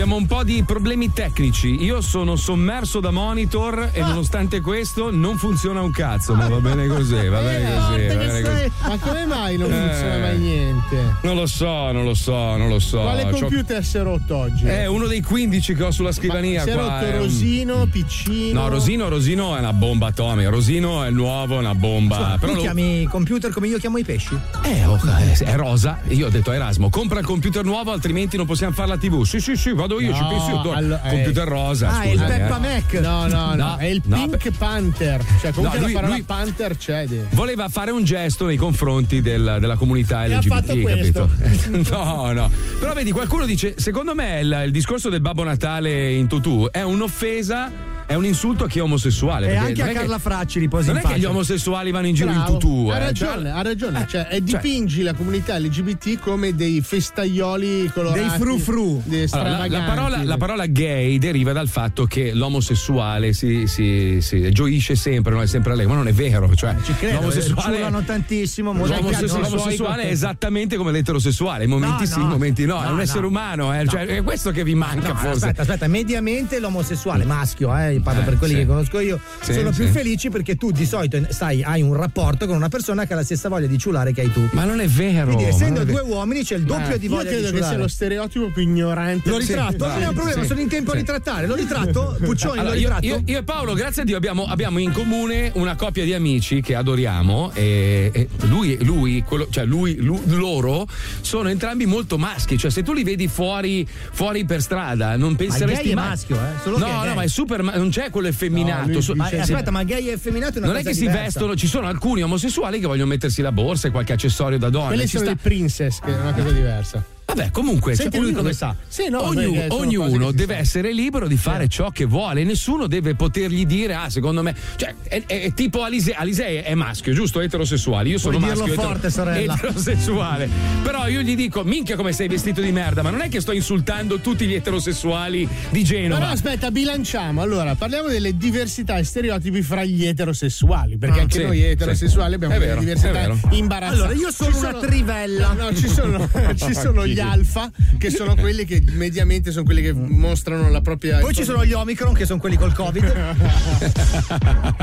abbiamo un po' di problemi tecnici. Io sono sommerso da monitor e nonostante questo non funziona un cazzo, ma va bene così, va bene così. Va bene così. Ma come mai non Eh. funziona mai niente? Non lo so, non lo so, non lo so. Quale computer si è rotto oggi? È uno dei 15 che ho sulla scrivania si è qua. rotto è un- Rosino, Piccino. No, Rosino, Rosino è una bomba atomica. Rosino è nuovo, è una bomba. tu Però lo- chiami computer come io chiamo i pesci? Eh, oh, eh, è rosa. Io ho detto a Erasmo, compra il computer nuovo, altrimenti non possiamo fare la TV. Sì, sì, sì, vado io, ci No, penso io. do- allo- eh. computer rosa. Ah, è il Peppa eh. Mac. No, no, no, No, è il no, Pink Panther. Cioè, comunque No, lui- la parola lui- Panther dentro. Voleva fare un gesto nei confronti del- della comunità E LGBT, no, no. Però vedi, qualcuno dice: secondo me il, il discorso del Babbo Natale in tutù è un'offesa. È un insulto a chi è omosessuale. E perché anche a è che- Fracci Fracci riposi Non è che gli omosessuali vanno in giro Bravo. in tutù. Ha eh, ragione, cioè- ha ragione. Cioè, e cioè- dipingi la comunità LGBT come dei festaioli colorati. Dei frufru. dei Allora, la, la parola, la parola gay deriva dal fatto che l'omosessuale si, si- si gioisce sempre, non è sempre allegro, ma non è vero. Cioè, Ci credo, l'omosessuale, ciulano tantissimo. l'omosessuale- l'omosessuale è esattamente come l'eterosessuale, in momenti No, sì, no. in momenti no, è No, un no. essere umano, eh, cioè, è questo che vi manca No, forse. aspetta, aspetta, mediamente l'omosessuale maschio, eh, io parlo Eh, per quelli sì. che conosco io, Sì, sono più felici perché tu di solito stai, hai un rapporto con una persona che ha la stessa voglia di ciulare che hai tu. Ma non è vero. Quindi, ma essendo due vero. uomini, c'è il doppio di io voglia di credo che ciulare. sia lo stereotipo più ignorante. Lo Sì, ritratto? non è un problema, sì. sono in tempo a ritrattare. Lo ritratto? Puccioni, Allora, lo io, ritratto? io- io e Paolo, grazie a Dio, abbiamo, abbiamo in comune una coppia di amici che adoriamo. E, e lui, lui, quello- cioè lui, lu- loro sono entrambi molto maschi. Cioè, se tu li vedi fuori, fuori per strada, non penseresti gay è maschio, eh, solo no, che è no, ma è super. ma- non c'è quello effeminato. So- Ma, sì. aspetta, ma gay e effeminato è una non è che si diversa. vestono, ci sono alcuni omosessuali che vogliono mettersi la borsa e qualche accessorio da donna. Quelle sono sta- le princess, che è una cosa diversa. Vabbè, comunque, Senti cioè, lui ognuno- come sa. Sì, no, ognuno si deve sa. essere libero di fare ciò che vuole, nessuno deve potergli dire, ah, secondo me, cioè, è, è- è tipo Alisei, Alisei è maschio, giusto? Eterosessuale. Io sono Puoi dirlo maschio forte, sorella. eterosessuale. Però io gli dico, minchia come sei vestito di merda, ma non è che sto insultando tutti gli eterosessuali di Genova. Però aspetta, bilanciamo. Allora, parliamo delle diversità e stereotipi fra gli eterosessuali. Perché Ah, anche sì, noi eterosessuali sì. abbiamo È delle vero, è diversità vero. imbarazzanti. Allora, io sono Ci una trivella. No, ci sono, ci sono gli alfa, che sono quelli che mediamente sono quelli che mostrano la propria. Poi ci sono gli Omicron che sono quelli col Covid.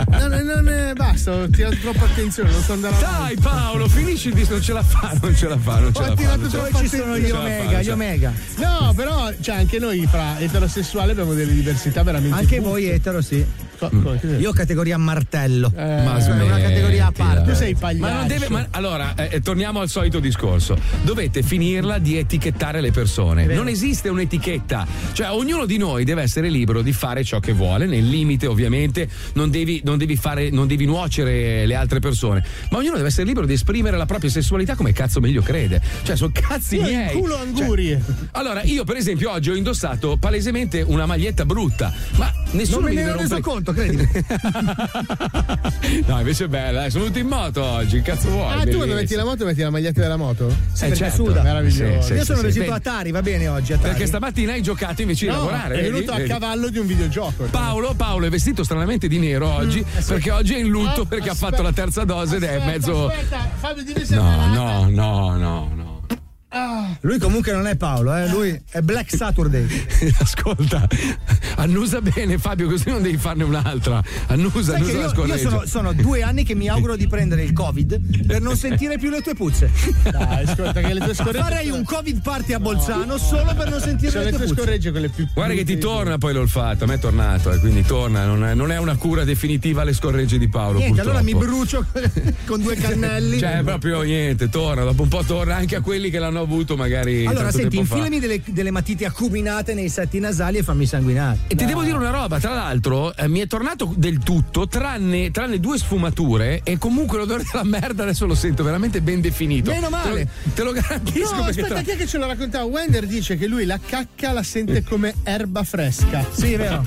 No, no, non è, basta, ti ho troppa attenzione, non sto andando avanti. Dai Paolo, finisci il disco, non ce la fa, non ce la fa, non ce Ho la fa. tirato non ce la ci sono gli Omega, gli Omega. No, però cioè, anche noi fra eterosessuali abbiamo delle diversità veramente. Anche butte. voi etero, sì. Io categoria martello. Ma Cioè, una categoria a parte. Tu sei pagliaccio. Ma non deve. ma- allora, eh, torniamo al solito discorso. Dovete finirla di etichettare le persone. Non esiste un'etichetta. Cioè, ognuno di noi deve essere libero di fare ciò che vuole, nel limite, ovviamente. Non devi, non devi fare, non devi nuocere le altre persone. Ma ognuno deve essere libero di esprimere la propria sessualità come cazzo meglio crede. Cioè, sono cazzi Io miei. culo angurie. Cioè, allora, io, per esempio, oggi ho indossato palesemente una maglietta brutta. Ma nessuno Non me mi ne ero reso rompere- conto, credimi. No, invece è bella, eh, sono venuto in moto oggi, cazzo vuoi? Ah, tu quando Bellissimo. metti la moto metti la maglietta della moto? Eh, perché certo. suda. Meraviglioso. Sì, sì, Io sì, sono sì. vestito Atari, va bene oggi. Atari. Perché stamattina hai giocato invece di No, lavorare. è vedi? venuto a Vedi? cavallo di un videogioco. Paolo, Paolo è vestito stranamente di nero oggi perché oggi è in lutto Oh, perché aspetta. ha fatto la terza dose ed è Aspetta, mezzo. Aspetta, Fabio, dimmi se No, no, no, no, no. Lui comunque non è Paolo, eh, lui è Black Saturday. Ascolta, annusa bene Fabio, così non devi farne un'altra. Annusa, Sai annusa la io, io scorreggia. sono, sono due anni che mi auguro di prendere il Covid per non sentire più le tue puzze. Dai, ascolta che le tue scorregge. Farei un Covid party a Bolzano solo per non sentire Sono le le tue tue puzze. scorregge quelle più. Guarda che ti torna poi l'olfatto, a me è tornato, eh, quindi torna, non è, non è una cura definitiva alle scorregge di Paolo. Niente, allora mi purtroppo. brucio con due cannelli. Cioè, proprio niente, torna, dopo un po' torna anche a quelli che l'hanno avuto magari. allora, tanto senti, tempo fa. infilami delle, delle matite acuminate nei setti nasali e fammi sanguinare. E ti devo dire una roba, tra l'altro eh, mi è tornato del tutto, tranne, tranne due sfumature, e comunque l'odore della merda adesso lo sento veramente ben definito. Meno male. Te lo, te lo garantisco No, perché aspetta, tra- chi è che ce lo raccontava? Wender dice che lui la cacca la sente come erba fresca. Sì, è vero.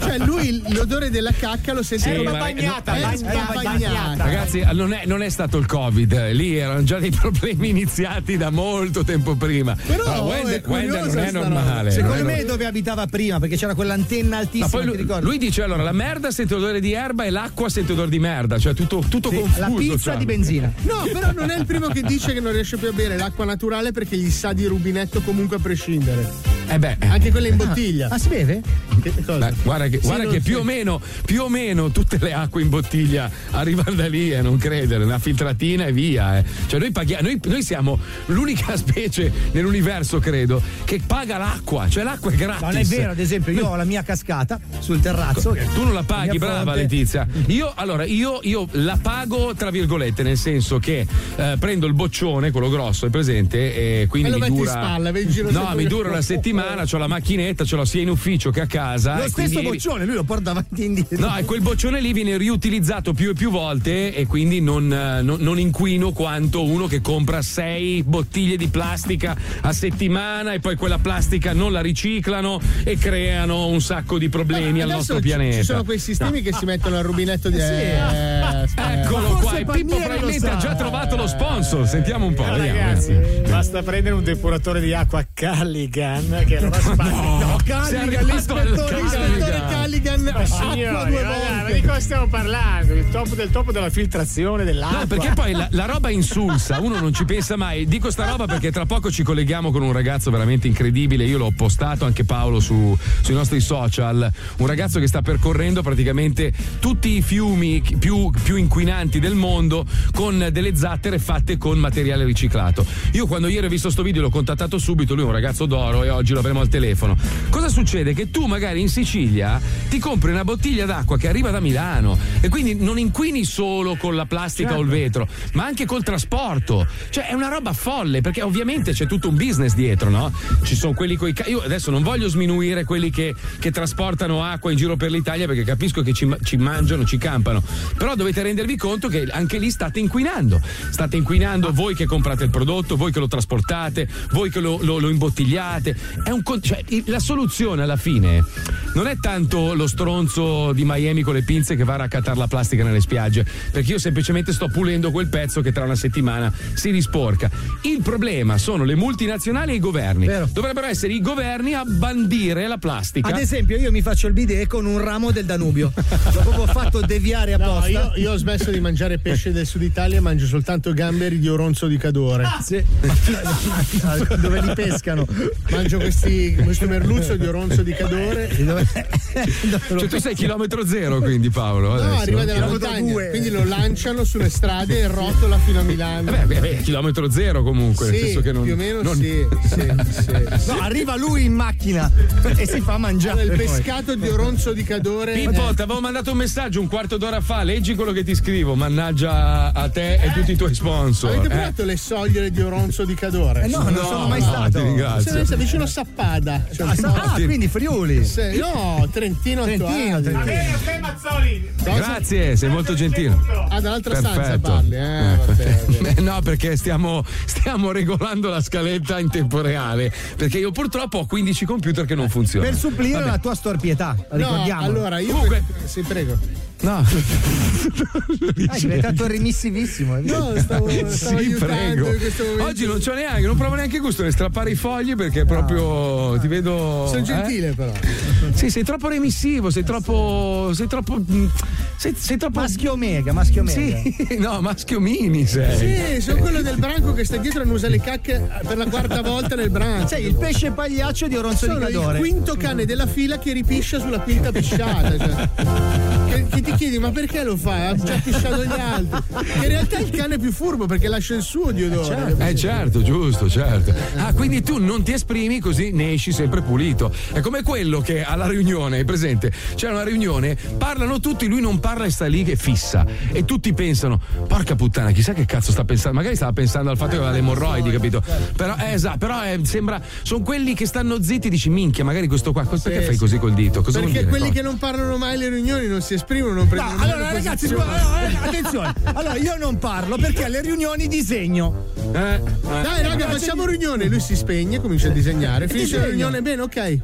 Cioè, lui l'odore della cacca lo sente Sì, come ma- bagnata. no, Erba eh, bagnata. Ragazzi, non è, non è stato il Covid, lì erano già dei problemi iniziati da molto tempo prima. Però Allora, Wender, Wender non è normale. non Secondo è me normale. dove abitava prima, perché c'era quell'antenna Ma altissima, ti lui, lui dice allora la merda sente odore di erba e l'acqua sente odore di merda, cioè tutto, tutto Sì, confuso. la pizza cioè. di benzina. No, però non è il primo che dice che non riesce più a bere l'acqua naturale perché gli sa di rubinetto comunque a prescindere. Eh beh, eh. Anche quella in bottiglia. Ah, si beve? Che cosa? Beh, guarda che, Sì, guarda che più, o meno, più o meno tutte le acque in bottiglia arrivano da lì, eh, non credere, una filtratina e via. eh. Cioè noi, paghiamo, noi, noi siamo l'unica specie nell'universo, credo, che paga l'acqua, cioè l'acqua è gratis. Non è vero, ad esempio, io ho la mia cascata sul terrazzo. che- Tu non la paghi, brava fronte. Letizia. Io allora io, io la pago tra virgolette, nel senso che eh, prendo il boccione, quello grosso, è presente, e quindi E mi metti in dura. spalla, in no, mi dura una settimana, ho la macchinetta, ce l'ho sia in ufficio che a casa. Lo e stesso quindi- boccione, lui lo porta avanti e indietro. No, e quel boccione lì viene riutilizzato più e più volte e quindi non, eh, non- non inquino quanto uno che compra sei bottiglie di plastica a settimana e poi quella plastica non la riciclano e creano un sacco di problemi al nostro ci- pianeta. Ci sono quei sistemi che si mettono al rubinetto di. Eh, aspetta. Eccolo Ma qua, e Pippo probabilmente ha già trovato lo sponsor. Sentiamo un po'. Eh, ragazzi, vediamo. basta prendere un depuratore di acqua Calligan che allora spazio. No, Calligan, sei arrivato al l'ispettore, Calligan Ma acqua signori, due ma volte. di cosa stiamo parlando? Il topo del topo della filtrazione dell'acqua. No, perché poi la, la roba insulsa, uno non ci pensa mai. Dico sta roba perché tra poco ci colleghiamo con un ragazzo veramente incredibile. Io l'ho postato anche Paolo su- sui nostri social. Un ragazzo che sta percorrendo praticamente tutti i fiumi più, più inquinanti del mondo con delle zattere fatte con materiale riciclato. Io quando ieri ho visto sto video l'ho contattato subito, lui è un ragazzo d'oro e oggi lo avremo al telefono. Cosa succede? Che tu magari in Sicilia ti compri una bottiglia d'acqua che arriva da Milano e quindi non inquini solo con la plastica o il vetro, ma anche col trasporto. Cioè è una roba folle perché ovviamente c'è tutto un business dietro, no? Ci sono quelli coi ca- io adesso non voglio sminuire quelli che, che trasportano acqua in giro per l'Italia perché capisco che ci, ci mangiano, ci campano, però dovete rendervi conto che anche lì state inquinando. State inquinando voi che comprate il prodotto, voi che lo trasportate, voi che lo, lo- lo imbottigliate. È un cioè, la soluzione alla fine non è tanto lo stronzo di Miami con le pinze che va a raccattare la plastica nelle spiagge, perché io semplicemente sto pulendo quel pezzo che tra una settimana si risporca. Il problema sono le multinazionali e i governi. Vero. Dovrebbero essere i governi a bandire la plastica. Ad esempio, io mi faccio il bidet con un ramo del Danubio. L'ho proprio fatto deviare No, apposta. io, io ho smesso di mangiare pesce del sud Italia e mangio soltanto gamberi di oronzo di Cadore. Sì. Dove li pescano? Mangio questi, questo merluzzo di oronzo di Cadore. Dove- cioè tu sei chilometro zero quindi Paolo. No, adesso. arriva dalla montagna, quindi lo lanciano sulle strade e rotola fino a Milano. Eh beh, beh, chilometro zero comunque, nel Sì, senso che non. più o meno non- sì, sì, sì. No, arriva lui in macchina e si fa mangiare. Il poi. pescato di Oronzo di Cadore. Pippo, ti avevo mandato un messaggio un quarto d'ora fa, leggi quello che ti scrivo, mannaggia a te e tutti i tuoi sponsor. Avete eh. provato le soglie di Oronzo di Cadore? Eh no, non sono mai no, stato. ti ringrazio. Sei vicino a Sappada. Cioè, Ah, ah, quindi Friuli. Sì, no, Trentino, Trentino. Trentino. Grazie, sei molto gentile. Ah, dall'altra stanza parli, eh, vabbè. Eh, no, perché stiamo, stiamo regolando la scaletta in tempo reale. Perché io purtroppo ho 15 computer che non funzionano. Per supplire Vabbè. la tua storpietà, No, ricordiamo. allora io. Comunque- Sì, prego. No, Ah, è diventato rimissivissimo. No, stavo, stavo sì, prego. Oggi non c'ho neanche, non provo neanche gusto di strappare i fogli perché proprio ti vedo. Sono eh? gentile, però. Sì, sei troppo remissivo, sei troppo. Sei troppo. mm, Sei, sei troppo. Maschio omega, maschio omega. Sì, no, maschio mini sei. Sì, sono quello del branco che sta dietro e usa le cacche per la quarta volta nel branco. Sei il pesce pagliaccio di Oronzo Sono di il quinto cane della fila che ripiscia sulla quinta pisciata. Cioè. Che, che ti chiedi, ma perché lo fa? Ha già pisciato gli altri. Che in realtà è il cane più furbo perché lascia il suo di odore. Eh certo, giusto, certo. Ah, quindi tu non ti esprimi così ne esci sempre pulito. È come quello che alla riunione, hai presente? C'è una riunione, parlano tutti, lui non parla e sta lì che fissa. E tutti pensano, porca puttana, chissà che cazzo sta pensando. Magari stava pensando al fatto che aveva le emorroidi, capito? Però, eh, esatto, però eh, sembra. Sono quelli che stanno zitti, dici, minchia, magari questo qua. cos- Perché Sì, fai sì. così col dito? Cosa Perché quelli Cosa? che non parlano mai alle riunioni non si esprimono, non prendono No, allora ragazzi, posizione. scusa, eh, attenzione. Allora io non parlo perché alle riunioni disegno. Eh, eh. Dai, raga, facciamo riunione. Lui si spegne, comincia a disegnare. Finisce la riunione, bene, ok.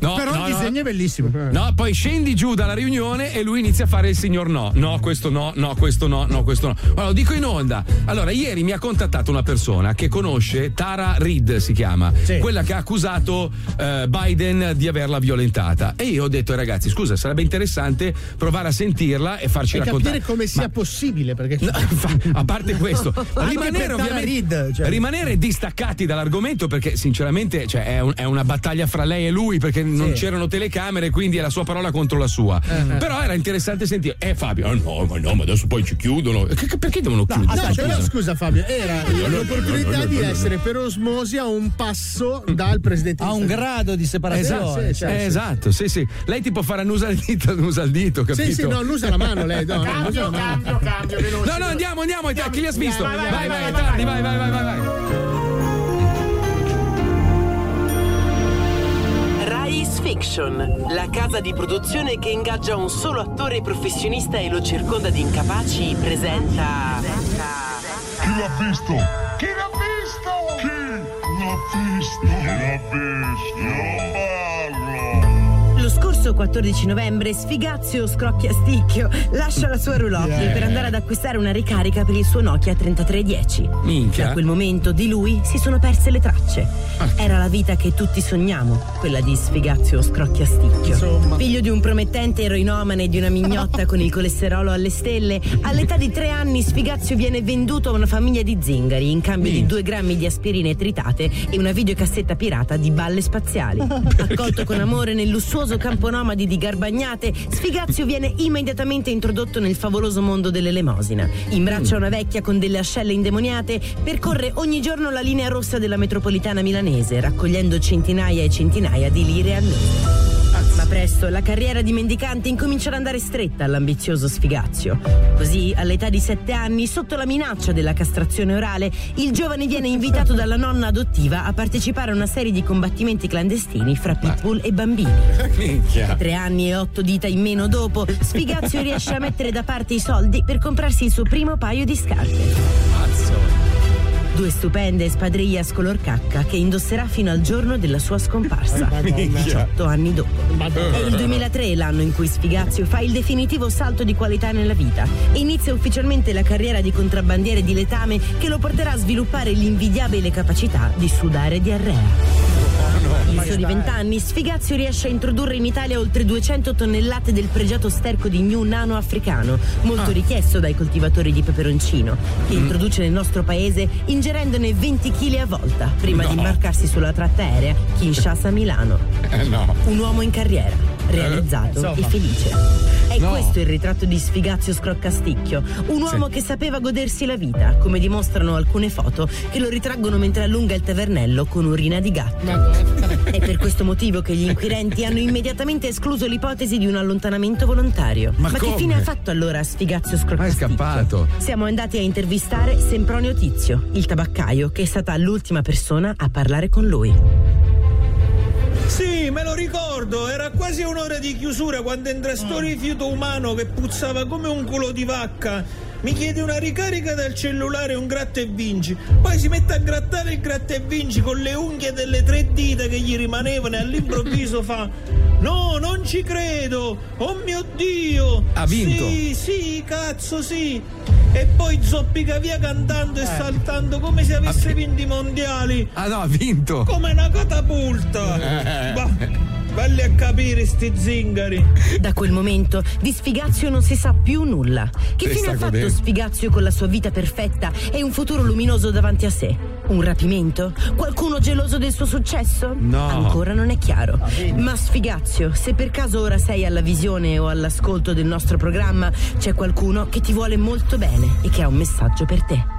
No, Però no, il no. disegno è bellissimo. No, poi scendi giù dalla riunione e lui inizia a fare il signor no. No, questo no, no, questo no, no, questo no. Allora, lo dico in onda. Allora, ieri mi ha contattato una persona che conosce Tara Reid, si chiama, Sì. quella che ha accusato eh, Biden di averla violentata. E io ho detto, ai ragazzi, scusa, sarebbe interessante provare a sentirla e farci E raccontare. capire come sia Ma- possibile, perché No, fa- a parte questo, rimanere, Reid, cioè. rimanere distaccati dall'argomento perché sinceramente cioè, è, un- è una battaglia fra lei e lui perché non c'erano telecamere quindi è la sua parola contro la sua. Però era interessante sentire, eh Fabio, ah, no, ma no, ma adesso poi ci chiudono. Che- che- perché devono chiudere? No, Scusa. però scusa Fabio, era l'opportunità no, no, di no, no. essere per osmosi a un passo dal presidente degli un grado di separazione. Esatto, sì, sì, eh, sì. esatto, sì, sì. Lei ti può fare annusa il dito, annusa il dito, capito? Sì, sì, no, non usa la mano lei, no, mano. Cambio, cambio, veloce. No, no, andiamo, andiamo, a chi li ha visto? vai, Vai, vai, vai, vai, tardi, vai. vai, vai, vai, vai. Rise Fiction, la casa di produzione che ingaggia un solo attore professionista e lo circonda di incapaci, presenta. Chi l'ha visto? Chi l'ha visto? Chi l'ha visto? Chi l'ha visto? Io parlo. Lo scorso 14 novembre Sfigazio scrocchia sticchio lascia la sua roulotte Yeah. per andare ad acquistare una ricarica per il suo Nokia 3310. Minchia. Da quel momento di lui si sono perse le tracce. Era la vita che tutti sogniamo, quella di Sfigazio scrocchia sticchio. Figlio di un promettente eroinomane e di una mignotta con il colesterolo alle stelle, all'età di tre anni Sfigazio viene venduto a una famiglia di zingari in cambio di due grammi di aspirine tritate e una videocassetta pirata di balle spaziali. Accolto con amore nel lussuoso campo nomadi di Garbagnate, Sfigazio viene immediatamente introdotto nel favoloso mondo dell'elemosina. Imbraccia una vecchia con delle ascelle indemoniate, percorre ogni giorno la linea rossa della metropolitana milanese, raccogliendo centinaia e centinaia di lire al mese. Presto la carriera di mendicante incomincia ad andare stretta all'ambizioso Sfigazio. Così, all'età di sette anni, sotto la minaccia della castrazione orale, il giovane viene invitato dalla nonna adottiva a partecipare a una serie di combattimenti clandestini fra pitbull e bambini. Minchia. Tre anni e otto dita in meno dopo, Sfigazio riesce a mettere da parte i soldi per comprarsi il suo primo paio di scarpe. Due stupende spadriglias color cacca che indosserà fino al giorno della sua scomparsa, Minchia. 18 anni dopo. È il 2003 l'anno in cui Sfigazio fa il definitivo salto di qualità nella vita e inizia ufficialmente la carriera di contrabbandiere di letame che lo porterà a sviluppare l'invidiabile capacità di sudare diarrea. In soli vent'anni Sfigazio riesce a introdurre in Italia oltre 200 tonnellate del pregiato sterco di gnu nano africano, molto richiesto dai coltivatori di peperoncino, che introduce nel nostro paese ingerendone 20 kg a volta, prima di No. imbarcarsi sulla tratta aerea Kinshasa-Milano. Eh, no. Un uomo in carriera, realizzato Eh, e felice. È No. questo il ritratto di Sfigazio Scroccasticchio, un uomo Sì. che sapeva godersi la vita, come dimostrano alcune foto che lo ritraggono mentre allunga il tavernello con urina di gatto. È per questo motivo che gli inquirenti hanno immediatamente escluso l'ipotesi di un allontanamento volontario. Ma che come? fine ha fatto allora Sfigazio Ma è scappato. Siamo andati a intervistare Sempronio Tizio, il tabaccaio, che è stata l'ultima persona a parlare con lui. Sì, me lo ricordo, era quasi un'ora di chiusura quando entra sto rifiuto umano che puzzava come un culo di vacca. Mi chiede una ricarica del cellulare un gratta e vinci. Poi si mette a grattare il gratta e vinci con le unghie delle tre dita che gli rimanevano e all'improvviso fa: No, non ci credo! Oh mio dio! Ha vinto. Sì, sì, cazzo, sì! E poi zoppica via cantando e saltando come se avesse vinto i mondiali. Ah no, ha vinto. Come una catapulta! Eh. Bah, belli a capire sti zingari! Da quel momento di Sfigazio non si sa più nulla. Che Se fine ha fatto godendo. Sfigazio con la sua vita perfetta e un futuro luminoso davanti a sé? Un rapimento? Qualcuno geloso del suo successo? No. Ancora non è chiaro. Ma Sfigazio, se per caso ora sei alla visione o all'ascolto del nostro programma, c'è qualcuno che ti vuole molto bene e che ha un messaggio per te.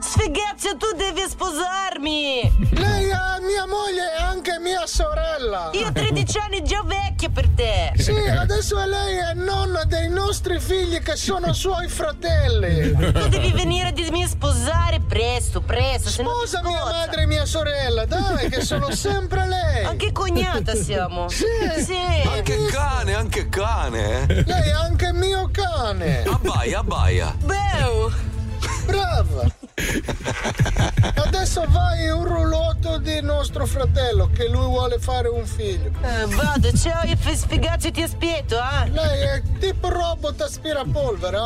Sfigazio, tu devi sposarmi! Lei è mia moglie e anche mia sorella. Io ho 13 anni già vecchia per te! Sì, adesso lei è nonna dei nostri figli che sono suoi fratelli. Tu devi venire a a sposare presto, presto. Sposa mia madre e mia sorella, dai, che sono sempre lei. Anche cognata siamo. Sì. Sì. Anche cane, anche cane. eh. Lei è anche mio cane. Abbaia, abbaia. Beu. Brava. Adesso vai un rulotto di nostro fratello che lui vuole fare un figlio. Eh, vado, ciao, io fai Sfigazio ti aspetto, eh. Lei è tipo robot aspirapolvere,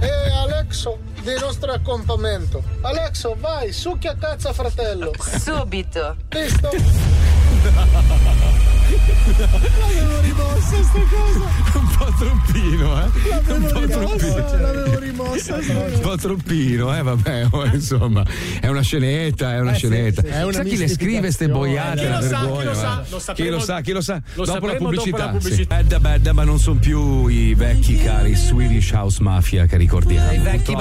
eh? E Alexo del nostro accompagnamento. Alexo, vai, succhia cazzo fratello. Subito. Visto? L'avevo rimossa sta cosa. Un po' troppino, eh? Un L'avevo po' troppino. rimossa, l'avevo rimossa. Un po' troppino, eh, vabbè, oh, insomma, è una scenetta, è una Eh, sì, scenetta. sì. È una Sa chi le scrive ste boiate? Chi lo sa, chi vergogna, lo sa, Chi lo sa, chi lo sa? lo dopo la sapremo dopo pubblicità. la pubblicità. Sì. Bedda, bedda, ma non sono più i vecchi cari Swedish House Mafia che ricordiamo. I vecchi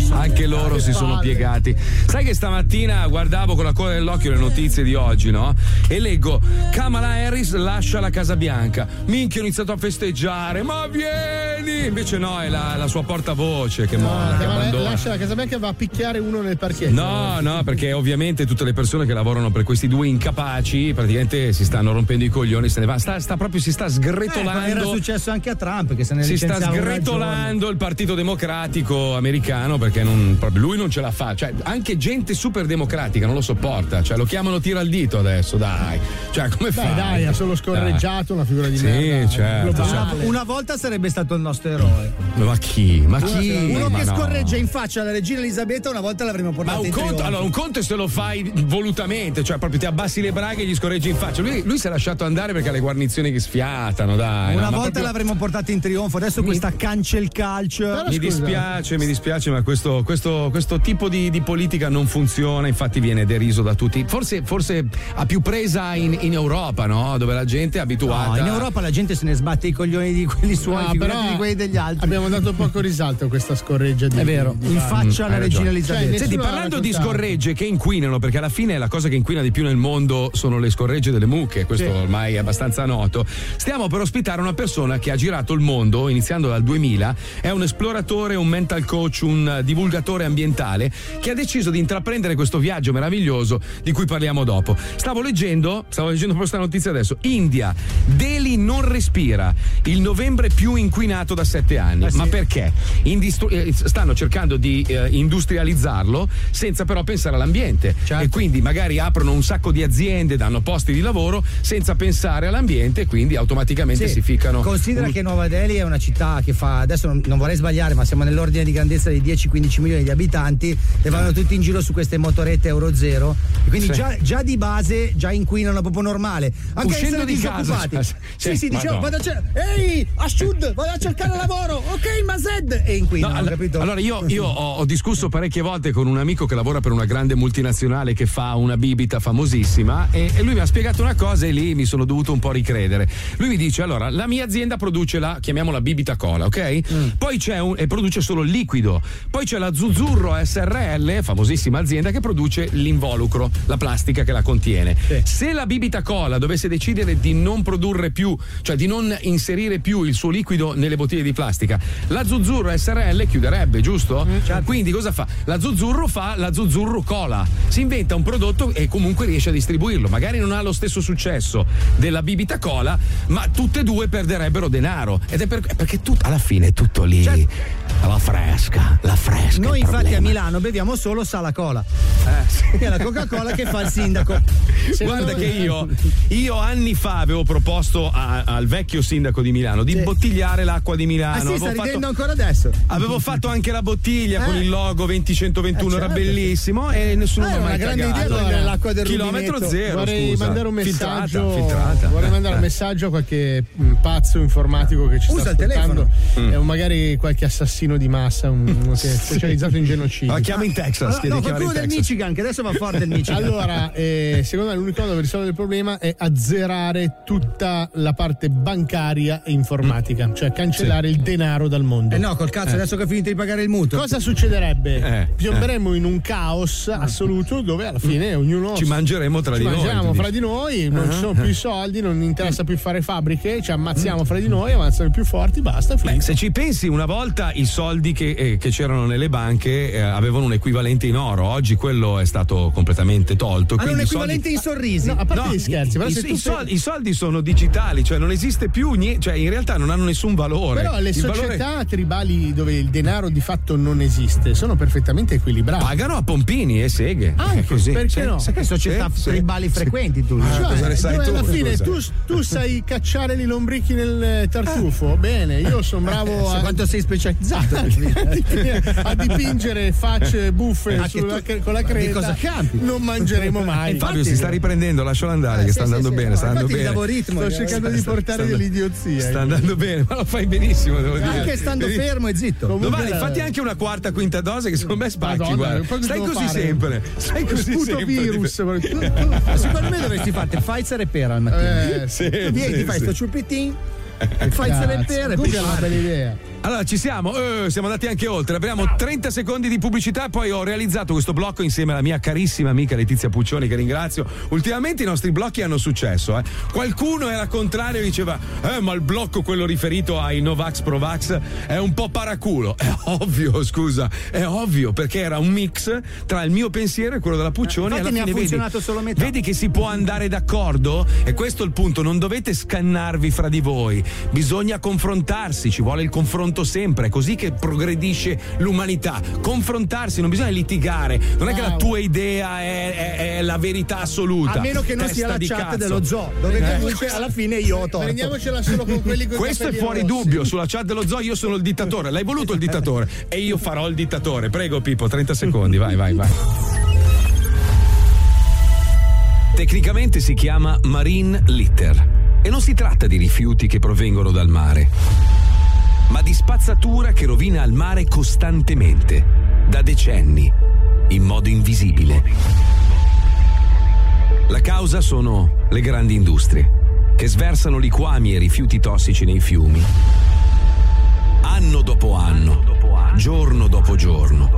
sono Anche loro si sono piegati. Sai che stamattina guardavo con la coda dell'occhio le notizie di oggi, no? E leggo: Kamala Harris lascia la Casa Bianca. Minchia, ho iniziato a festeggiare. Ma vieni! Invece no, è la, la sua portavoce che, mo- che Ma abbandona. lascia la casa bianca e va a picchiare uno nel parcheggio. No, no, perché ovviamente tutte le persone che lavorano per questi due incapaci praticamente si stanno rompendo i coglioni, se ne va. Sta, sta proprio si sta Eh, sgretolando. era successo anche a Trump che se ne si sta sgretolando il Partito Democratico americano perché non- lui non ce la fa. Cioè, anche gente super democratica non lo sopporta. Cioè, lo chiamano tiro al dito adesso, dai. Cioè, come Beh, fai? dai, ha solo scorreggiato una figura di Sì, merda. certo, globale. giornata. Una volta sarebbe stato il nostro eroe. Ma chi? Ma chi? Uno Ma che no. scorreggia in faccia alla regina Elisabetta, una volta l'avremmo Ma portato un in conto, trionfo. allora, un conto è se lo fai volutamente, cioè proprio ti abbassi le braghe e gli scorreggi in faccia. Lui, lui si è lasciato andare perché ha le guarnizioni che sfiatano, dai. Una no, ma volta proprio- l'avremmo portato in trionfo, adesso questa cancel calcio. Mi dispiace, mi dispiace, ma questo, questo- questo tipo di, di politica non funziona, infatti viene deriso da tutti. Forse, forse ha più presa in, in Europa, no? Dove la gente è abituata. No, in Europa la gente se ne sbatte i coglioni di quelli suoi, No, però di quelli degli altri. Abbiamo dato poco risalto a questa scorreggia di È vero, di- in faccia alla regina. Elisabetta. Cioè, Senti, parlando di scorregge che inquinano, perché alla fine la cosa che inquina di più nel mondo sono le scorregge delle mucche, questo Sì. ormai è abbastanza noto. Stiamo per ospitare una persona che ha girato il mondo iniziando dal 2000, è un esploratore, un mental coach, un divulgatore ambientale che ha deciso di intraprendere questo viaggio meraviglioso di cui parliamo dopo. Stavo leggendo, stavo leggendo questa notizia adesso. India, Delhi non respira. Il novembre più inquinato da sette anni. Ma perché? Indistru- eh, stanno cercando di eh, industrializzarlo senza però pensare all'ambiente. E quindi magari aprono un sacco di aziende, danno posti di lavoro senza pensare all'ambiente e quindi automaticamente Sì. si ficcano. Considera un- che Nuova Delhi è una città che fa, adesso non, non vorrei sbagliare, ma siamo nell'ordine di grandezza di 10-15 milioni di abitanti e vanno tutti in giro su queste motorette Euro Zero. Quindi Sì. già, già di base già inquinano proprio normale. Anche Uscendo di casa, disoccupati. cioè, sì, sì, sì, dicevo, Madonna. vado a cercare. Ehi, a Sud, vado a cercare lavoro. Ok, ma Zed. E inquinano, No, all- capito? Allora io, io ho, ho discusso parecchie volte con un amico che lavora per una grande multinazionale che fa una bibita famosissima e, e lui mi ha spiegato una cosa e lì mi sono dovuto un po' ricredere. Lui mi dice allora la mia azienda produce la, chiamiamola bibita cola, ok? Poi c'è un, e produce solo il liquido. Poi c'è la Zuzzurro SRL, famosissima azienda che produce l'involucro, la plastica che la contiene. Se la bibita cola dovesse decidere di non produrre più, cioè di non inserire più il suo liquido nelle bottiglie di plastica, la Zuzzurro SRL chiuderebbe, giusto? Quindi cosa fa? La Zuzzurro fa la Zuzzurro cola. Si inventa un prodotto e comunque riesce a distribuirlo. Magari non ha lo stesso successo della bibita cola, ma tutte e due perderebbero denaro. Ed è per- perché tu, alla fine è tutto lì. La fresca, la fresca. Noi infatti a. Milano beviamo solo Sala Cola. Eh, Che è la Coca-Cola che fa il sindaco. Guarda che io, io anni fa avevo proposto a- al vecchio sindaco di Milano di imbottigliare l'acqua di Milano. Ah sì, Avevo sta fatto- ridendo ancora adesso. Avevo fatto anche la bottiglia con Eh. il logo 20121, Eh, era certo. bellissimo e nessuno Ah, mi ha era mai una grande cagato. idea prendere l'acqua del Chilometro rubinetto. zero, vorrei scusa. mandare un Filtrata, messaggio filtrata. vorrei Eh. mandare un messaggio a qualche mh, pazzo informatico che ci Usa sta il telefono. ascoltando e un magari qualche assassino di massa un- uno che è specializzato in genocidio La chiama in Texas, Allora, no, qualcuno del Texas. Michigan, che adesso va forte il Michigan. Allora, eh, secondo me l'unico modo per risolvere il problema è azzerare tutta la parte bancaria e informatica, cioè cancellare il denaro dal mondo. Eh no, col cazzo, adesso che ho finito di pagare il mutuo. Cosa succederebbe? Eh, Piomberemmo in un caos assoluto dove alla fine ognuno Ci mangeremo tra ci di noi. mangiamo fra dici. di noi, non Ah. ci sono più i soldi, non interessa più fare fabbriche, ci ammazziamo fra di noi, avanzano i più forti, basta, Beh, se ci pensi, una volta i soldi che, eh, che c'erano nelle banche eh, avevano un equivalente in oro, oggi quello è stato completamente tolto. Hanno un quindi i equivalente in sorrisi. No, a parte No, gli scherzi, però i, se i tu soldi, i soldi sono digitali, cioè non esiste più niente, cioè in realtà non hanno nessun valore. Però le Il valore- società tribali dove il denaro di fatto non esiste sono perfettamente equilibrate. pagano a pompini e seghe. Anche, È così. perché Sì, no? sì, Che società sì, sì. tribali frequenti tu? Ah, Cioè, cosa ne sai tu? alla fine tu, tu sai cacciare i lombrichi nel eh, tartufo, bene, io sono bravo Sai a, quanto sei specializzato? a dipingere facce buffe che sulla- tu- con la di creta. cosa campi? Non mangeremo mai. Fabio si sta riprendendo, lascialo andare, che sta sì, andando sì, bene, no, sta andando bene. davo ritmo, Sto cercando di portare sta- dell'idiozia. Sta andando bene, ma lo fai benissimo, devo dire. Anche stando Devi- fermo e zitto. Comunque, Domani eh, fatti anche una quarta, quinta dose che secondo me spacchi, Madonna, guarda. Stai così fare? sempre. Stai così Sputo sempre. virus. Secondo me dovresti farti Pfizer e pera al mattino. Eh, Sì, Tu vieni, sì, ti fai sì. sto ciupitin, Pfizer e pera e è una bella idea. Allora, ci siamo, Eh, siamo andati anche oltre. Abbiamo 30 secondi di pubblicità poi ho realizzato questo blocco insieme alla mia carissima amica Letizia Puccioni, che ringrazio. Ultimamente i nostri blocchi hanno successo. eh. Qualcuno era contrario e diceva: Eh, ma il blocco, quello riferito ai Novax Provax, è un po' paraculo. È ovvio, scusa, è ovvio, perché era un mix tra il mio pensiero e quello della Puccioni. e Infatti alla fine vedi- funzionato solo metà. Vedi che si può andare d'accordo? E questo è il punto, non dovete scannarvi fra di voi, bisogna confrontarsi, ci vuole il confronto sempre, è così che progredisce l'umanità. Confrontarsi, non bisogna litigare, non è che la tua idea è, è- è la verità assoluta. A meno che non sia la chat cazzo. dello zoo, dove Eh. comunque alla fine io ho torto. Prendiamocela solo con quelli con Questo è fuori rossi. dubbio, sulla chat dello zoo io sono il dittatore, l'hai voluto il dittatore e io farò il dittatore. Prego Pippo, 30 secondi, vai, vai, vai. Tecnicamente si chiama marine litter e non si tratta di rifiuti che provengono dal mare, ma di spazzatura che rovina il mare costantemente, da decenni, in modo invisibile. La causa sono le grandi industrie, che sversano liquami e rifiuti tossici nei fiumi. Anno dopo anno, giorno dopo giorno,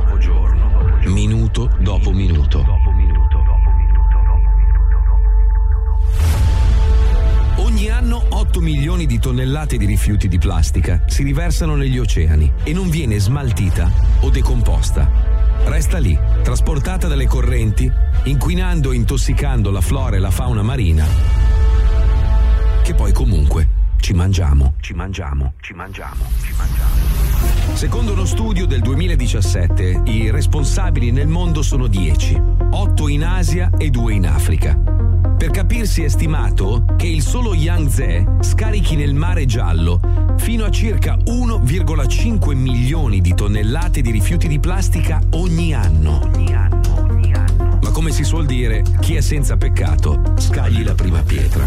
minuto dopo minuto. Tonnellate di rifiuti di plastica si riversano negli oceani e non viene smaltita o decomposta. Resta lì, trasportata dalle correnti, inquinando e intossicando la flora e la fauna marina, che poi comunque ci mangiamo, ci mangiamo, ci mangiamo, ci mangiamo. Secondo uno studio del 2017, i responsabili nel mondo sono 10, 8 in Asia e 2 in Africa. Per capirsi è stimato che il solo Yangtze scarichi nel mare giallo fino a circa 1,5 milioni di tonnellate di rifiuti di plastica ogni anno. Ma come si suol dire, chi è senza peccato scagli la prima pietra.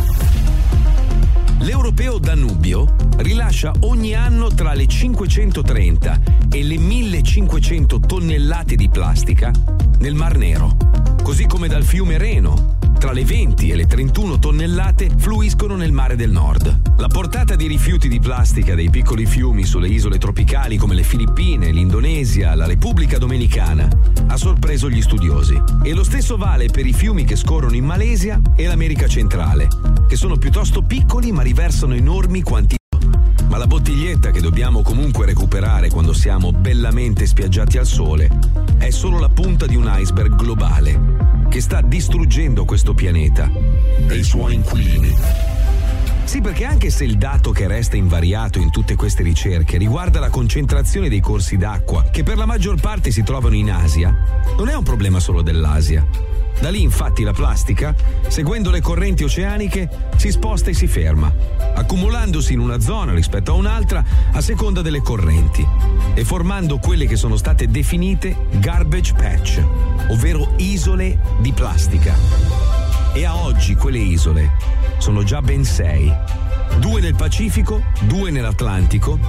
L'europeo Danubio rilascia ogni anno tra le 530 e le 1500 tonnellate di plastica nel Mar Nero, così come dal fiume Reno. Tra le 20 e le 31 tonnellate fluiscono nel mare del nord. La portata di rifiuti di plastica dei piccoli fiumi sulle isole tropicali come le Filippine, l'Indonesia, la Repubblica Dominicana ha sorpreso gli studiosi. E lo stesso vale per i fiumi che scorrono in Malesia e l'America centrale, che sono piuttosto piccoli ma riversano enormi quantità. Ma la bottiglietta che dobbiamo comunque recuperare quando siamo bellamente spiaggiati al sole è solo la punta di un iceberg globale che sta distruggendo questo pianeta e i suoi inquilini. Sì, perché anche se il dato che resta invariato in tutte queste ricerche riguarda la concentrazione dei corsi d'acqua, che per la maggior parte si trovano in Asia, non è un problema solo dell'Asia. Da lì infatti la plastica, seguendo le correnti oceaniche, si sposta e si ferma, accumulandosi in una zona rispetto a un'altra a seconda delle correnti e formando quelle che sono state definite garbage patch, ovvero isole di plastica. E a oggi quelle isole sono già ben sei, due nel Pacifico, due nell'Atlantico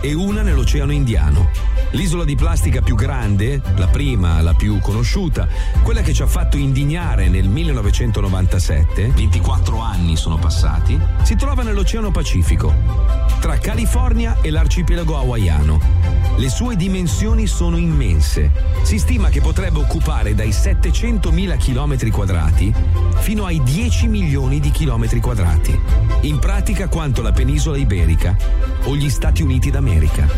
e una nell'Oceano Indiano. L'isola di plastica più grande, la prima, la più conosciuta, quella che ci ha fatto indignare nel 1997, 24 anni sono passati, si trova nell'Oceano Pacifico, tra California e l'arcipelago hawaiano. Le sue dimensioni sono immense. Si stima che potrebbe occupare dai 700.000 km quadrati fino ai 10 milioni di chilometri quadrati. In pratica quanto la penisola iberica o gli Stati Uniti d'America.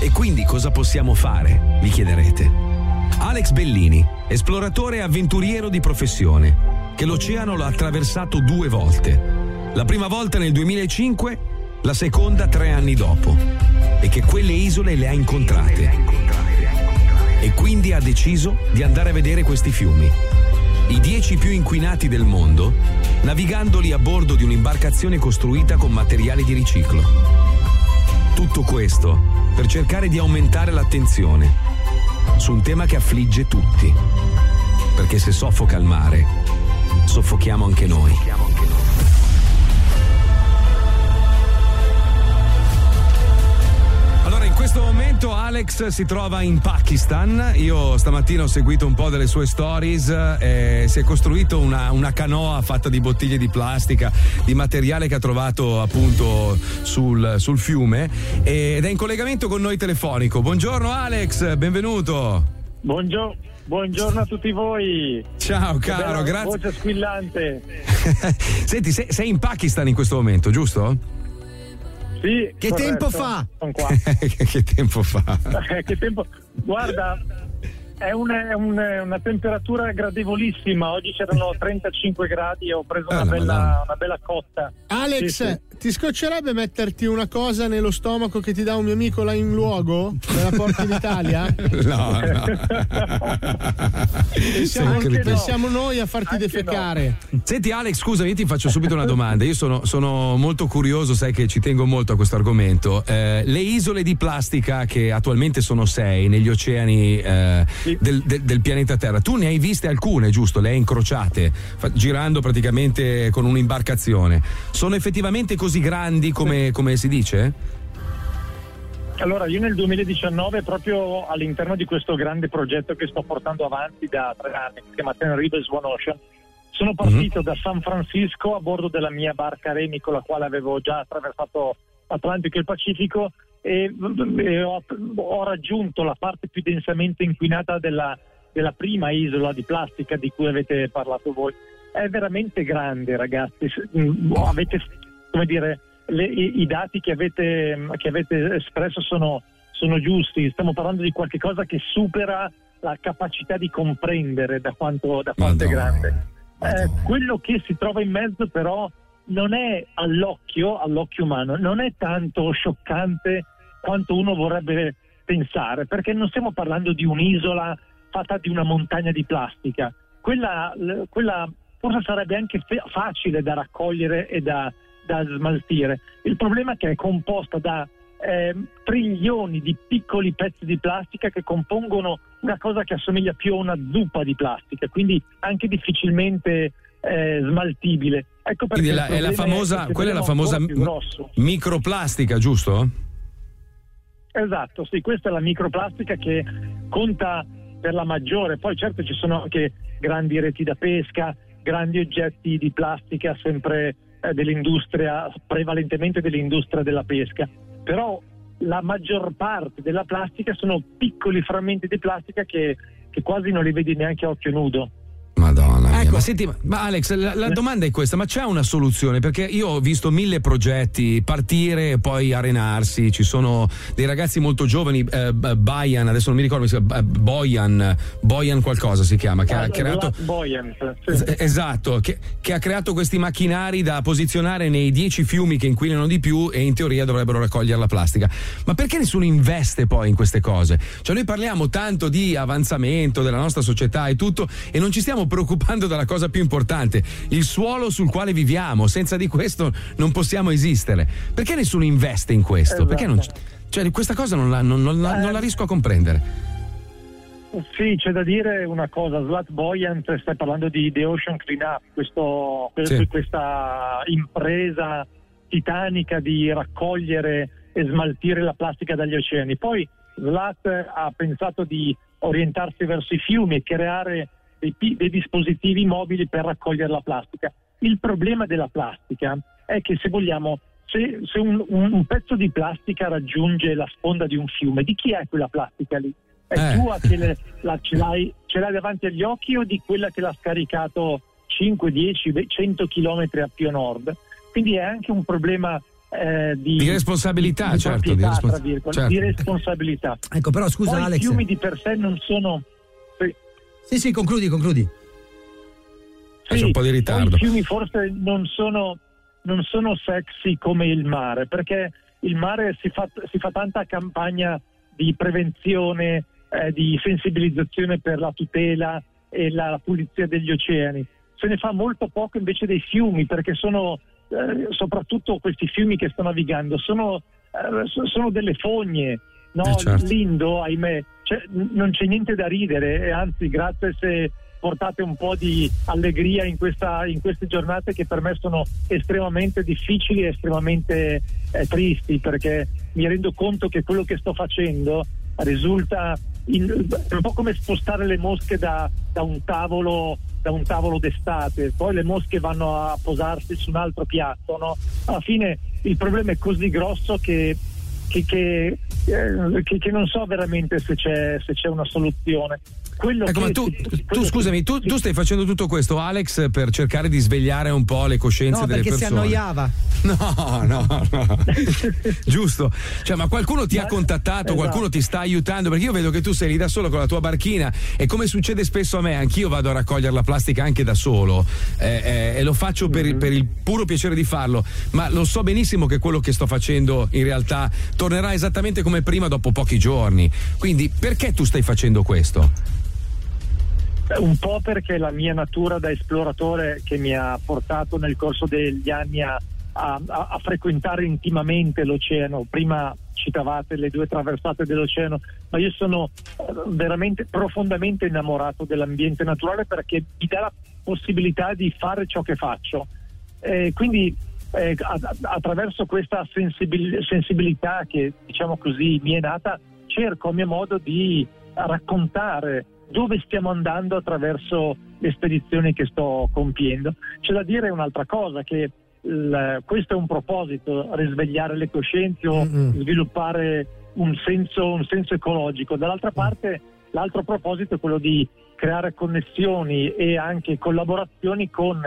E quindi cosa possiamo fare? Vi chiederete. Alex Bellini, esploratore e avventuriero di professione, che l'oceano l'ha attraversato due volte. La prima volta nel 2005, la seconda tre anni dopo. E che quelle isole le ha incontrate. E quindi ha deciso di andare a vedere questi fiumi. I dieci più inquinati del mondo, navigandoli a bordo di un'imbarcazione costruita con materiali di riciclo. Tutto questo per cercare di aumentare l'attenzione su un tema che affligge tutti. Perché se soffoca il mare, soffochiamo anche noi. In questo momento Alex si trova in Pakistan. Io stamattina ho seguito un po' delle sue stories. eh, si è costruito una, una canoa fatta di bottiglie di plastica, di materiale che ha trovato appunto sul, sul fiume ed è in collegamento con noi telefonico. Buongiorno Alex, benvenuto. Buongiorno, buongiorno a tutti voi. Ciao caro, grazie. Voce squillante. Senti, sei, sei in Pakistan in questo momento, giusto? Sì, Che corretto. tempo fa? Sono qua. che tempo fa? Eh, che tempo? Guarda, è, una, è un- una temperatura gradevolissima. Oggi c'erano 35 gradi e ho preso Ah, una, la bella, una bella cotta. Alex, Sì, sì. Ti scoccerebbe metterti una cosa nello stomaco che ti dà un mio amico là in luogo? Me la porti in Italia? No, no. E siamo, Anche anche- no. siamo noi a farti defecare. Senti Alex, scusa, io ti faccio subito una domanda. Io sono, sono molto curioso, sai che ci tengo molto a questo argomento. Eh, le isole di plastica che attualmente sono sei negli oceani eh, del, del- del pianeta Terra, tu ne hai viste alcune, giusto? Le hai incrociate, fa- girando praticamente con un'imbarcazione. Sono effettivamente così grandi come, come si dice? Allora, io nel 2019, proprio all'interno di questo grande progetto che sto portando avanti da tre anni, che si chiama Ten Rivers One Ocean, sono partito da San Francisco a bordo della mia barca Remi con la quale avevo già attraversato l'Atlantico e il Pacifico e, e ho, ho raggiunto la parte più densamente inquinata della, della prima isola di plastica di cui avete parlato voi. È veramente grande, ragazzi. Avete, come dire, le- i, i dati che avete, che avete espresso sono, sono giusti. Stiamo parlando di qualcosa che supera la capacità di comprendere da quanto, da quanto è grande. Eh, quello che si trova in mezzo però non è all'occhio, all'occhio umano, non è tanto scioccante quanto uno vorrebbe pensare, perché non stiamo parlando di un'isola fatta di una montagna di plastica. Quella, quella forse sarebbe anche facile da raccogliere e da, da smaltire. Il problema è che è composta da ehm, trilioni di piccoli pezzi di plastica che compongono una cosa che assomiglia più a una zuppa di plastica, quindi anche difficilmente eh, smaltibile. Ecco perché la- è la famosa, che quella è la famosa m- microplastica, giusto? Esatto, sì, questa è la microplastica che conta per la maggiore. Poi certo ci sono anche grandi reti da pesca, grandi oggetti di plastica sempre eh, dell'industria, prevalentemente dell'industria della pesca. Però la maggior parte della plastica sono piccoli frammenti di plastica che, che quasi non li vedi neanche a occhio nudo. Madonna. Ma senti, ma- Alex, la, la domanda è questa: ma c'è una soluzione? Perché io ho visto mille progetti partire e poi arenarsi. Ci sono dei ragazzi molto giovani, eh, Bayan, adesso non mi ricordo, si chiama, Boyan, Boyan qualcosa si chiama, che ha Ah, creato. Buoyant, sì. Es- Esatto, che, che ha creato questi macchinari da posizionare nei dieci fiumi che inquinano di più e in teoria dovrebbero raccogliere la plastica. Ma perché nessuno investe poi in queste cose? Cioè noi parliamo tanto di avanzamento della nostra società e tutto e non ci stiamo preoccupando della cosa più importante, il suolo sul quale viviamo. Senza di questo non possiamo esistere. Perché nessuno investe in questo? Perché non... Cioè questa cosa non la, non- non la- non la riesco a comprendere. Sì, c'è da dire una cosa, Slat Buoyant, stai parlando di The Ocean Cleanup, questo, Sì. questa impresa titanica di raccogliere e smaltire la plastica dagli oceani. Poi Slat ha pensato di orientarsi verso i fiumi e creare dei, dei dispositivi mobili per raccogliere la plastica. Il problema della plastica è che se vogliamo, se, se un, un- un pezzo di plastica raggiunge la sponda di un fiume, di chi è quella plastica lì? È Eh. tua che le- la- ce, l'hai, ce l'hai davanti agli occhi o di quella che l'ha scaricato 5, 10, ve- 100 chilometri a più a nord? Quindi è anche un problema eh, di, Di responsabilità, di certo, di proprietà, respons- tra virgolette, certo. di responsabilità. Ecco, però scusa Poi Alex. I fiumi di per sé non sono. Sì. Sì, sì, concludi, concludi. C'è un po' di ritardo. I fiumi forse non sono, non sono sexy come il mare, perché il mare si fa, si fa tanta campagna di prevenzione, eh, di sensibilizzazione per la tutela e la pulizia degli oceani. Se ne fa molto poco invece dei fiumi, perché sono eh, soprattutto questi fiumi che sto navigando, sono, eh, so- sono delle fogne. No, Eh, certo. Lindo, ahimè, Cioè, non c'è niente da ridere, e anzi, grazie se portate un po' di allegria in, questa- in queste giornate che per me sono estremamente difficili e estremamente eh, tristi, perché mi rendo conto che quello che sto facendo risulta in- un po' come spostare le mosche da, da un tavolo da un tavolo d'estate, poi le mosche vanno a posarsi su un altro piatto, no? Alla fine il problema è così grosso che, che, che, che non so veramente se c'è, se c'è una soluzione. Quello Ecco, che ma tu, si- tu scusami, tu, tu stai facendo tutto questo, Alex, per cercare di svegliare un po' le coscienze No, delle perché si persone. annoiava. No, no, no. Giusto. Cioè, ma qualcuno ti ha contattato, esatto. qualcuno ti sta aiutando? Perché io vedo che tu sei lì da solo con la tua barchina e come succede spesso a me, anch'io vado a raccogliere la plastica anche da solo eh, eh, e lo faccio per, Mm-hmm. per il puro piacere di farlo, ma lo so benissimo che quello che sto facendo in realtà tornerà esattamente come prima dopo pochi giorni. Quindi perché tu stai facendo questo? Un po' perché la mia natura da esploratore che mi ha portato nel corso degli anni a, a- a- frequentare intimamente l'oceano. Prima citavate le due traversate dell'oceano, ma io sono eh, veramente profondamente innamorato dell'ambiente naturale perché mi dà la possibilità di fare ciò che faccio. Eh, quindi eh, attraverso questa sensibil- sensibilità che diciamo così mi è nata, cerco a mio modo di raccontare dove stiamo andando attraverso le spedizioni che sto compiendo. C'è da dire un'altra cosa, che il- questo è un proposito, risvegliare le coscienze o sviluppare un senso, un senso ecologico. Dall'altra parte l'altro proposito è quello di creare connessioni e anche collaborazioni con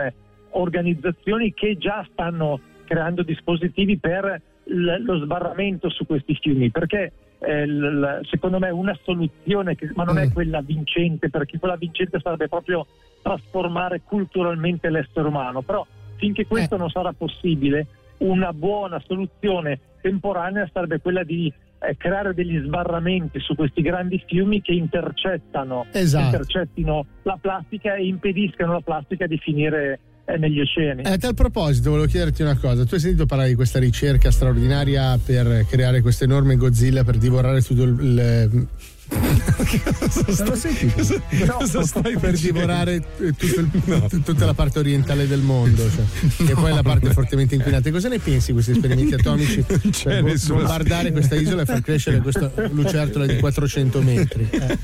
organizzazioni che già stanno creando dispositivi per lo sbarramento su questi fiumi, perché eh, l- secondo me una soluzione, che- ma non è quella vincente, perché quella vincente sarebbe proprio trasformare culturalmente l'essere umano, però Finché questo non sarà possibile, una buona soluzione temporanea sarebbe quella di eh, creare degli sbarramenti su questi grandi fiumi che intercettano, Esatto. intercettino la plastica e impediscano alla plastica di finire eh, negli oceani. Eh, a tal proposito, volevo chiederti una cosa. Tu hai sentito parlare di questa ricerca straordinaria per creare questo enorme Godzilla per divorare tutto il. il- Non l'ho sentito. No, per divorare eh, tutto il- t- tutta la parte orientale del mondo, cioè, che poi è la parte fortemente inquinata. Cosa ne pensi di questi esperimenti atomici per bo- nessuna bombardare questa isola e far crescere questa lucertola di 400 metri? Eh.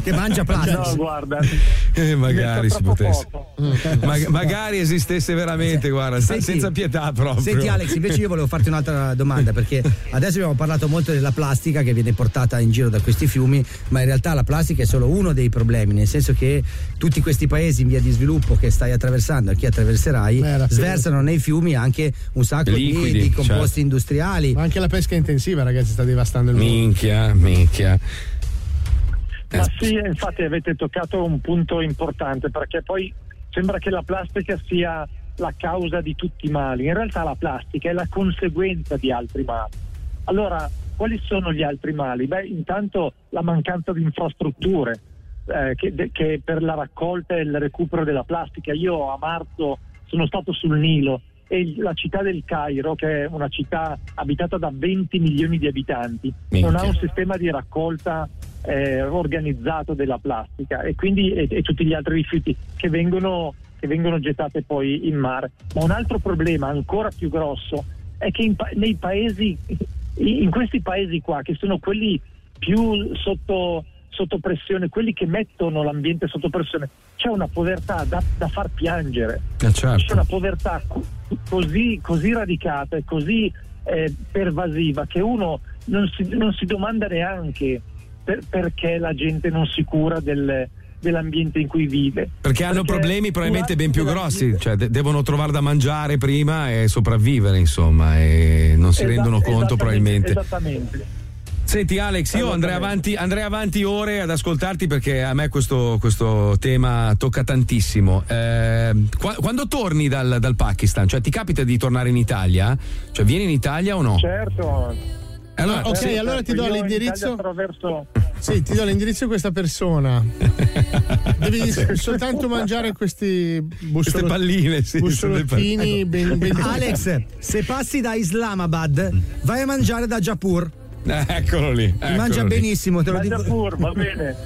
Che mangia plastica. No, guarda. Eh, magari si potesse. Mm. Ma- magari esistesse veramente, guarda, Senti- senza pietà proprio. Senti Alex, invece io volevo farti un'altra domanda perché adesso abbiamo parlato molto della plastica che viene portata in giro da questi fiumi, ma in realtà la plastica è solo uno dei problemi, nel senso che tutti questi paesi in via di sviluppo che stai attraversando e che attraverserai Beh, sversano nei fiumi anche un sacco di- Liquidi, di, composti certo. industriali. Ma anche la pesca intensiva, ragazzi, sta devastando il mondo. Minchia, minchia. Ma sì, infatti avete toccato un punto importante perché poi sembra che la plastica sia la causa di tutti i mali. In realtà la plastica è la conseguenza di altri mali. Allora, quali sono gli altri mali? Beh, intanto la mancanza di infrastrutture eh, che, de- che per la raccolta e il recupero della plastica. Io a marzo sono stato sul Nilo e la città del Cairo, che è una città abitata da 20 milioni di abitanti, non ha un sistema di raccolta eh, organizzato della plastica e quindi e, e tutti gli altri rifiuti che vengono, che vengono gettate poi in mare. Ma un altro problema ancora più grosso è che in, nei paesi, in questi paesi qua, che sono quelli più sotto, sotto pressione, quelli che mettono l'ambiente sotto pressione, c'è una povertà da, da far piangere. Eh, certo. C'è una povertà co- così, così radicata e così eh, pervasiva che uno non si, non si domanda neanche per- perché la gente non si cura del- dell'ambiente in cui vive. Perché hanno problemi probabilmente ben più grossi, cioè de- devono trovare da mangiare prima e sopravvivere, insomma, e non si Esat- rendono conto esattamente, probabilmente. Esattamente. Senti Alex, io andrei avanti, andrei avanti ore ad ascoltarti perché a me questo, questo tema tocca tantissimo. Eh, qua- quando torni dal, dal Pakistan, cioè ti capita di tornare in Italia? Cioè vieni in Italia o no? Certo. Allora, ok, se- allora ti do Io in l'indirizzo. Attraverso- Sì, ti do l'indirizzo di questa persona. Devi soltanto mangiare questi bussolo- palline, sì, bussolottini ben, ben Alex, se passi da Islamabad, vai a mangiare da Jaipur. Eh, Eccolo lì. Eccolo mangia lì. benissimo, te lo dico. Jaipur, va bene.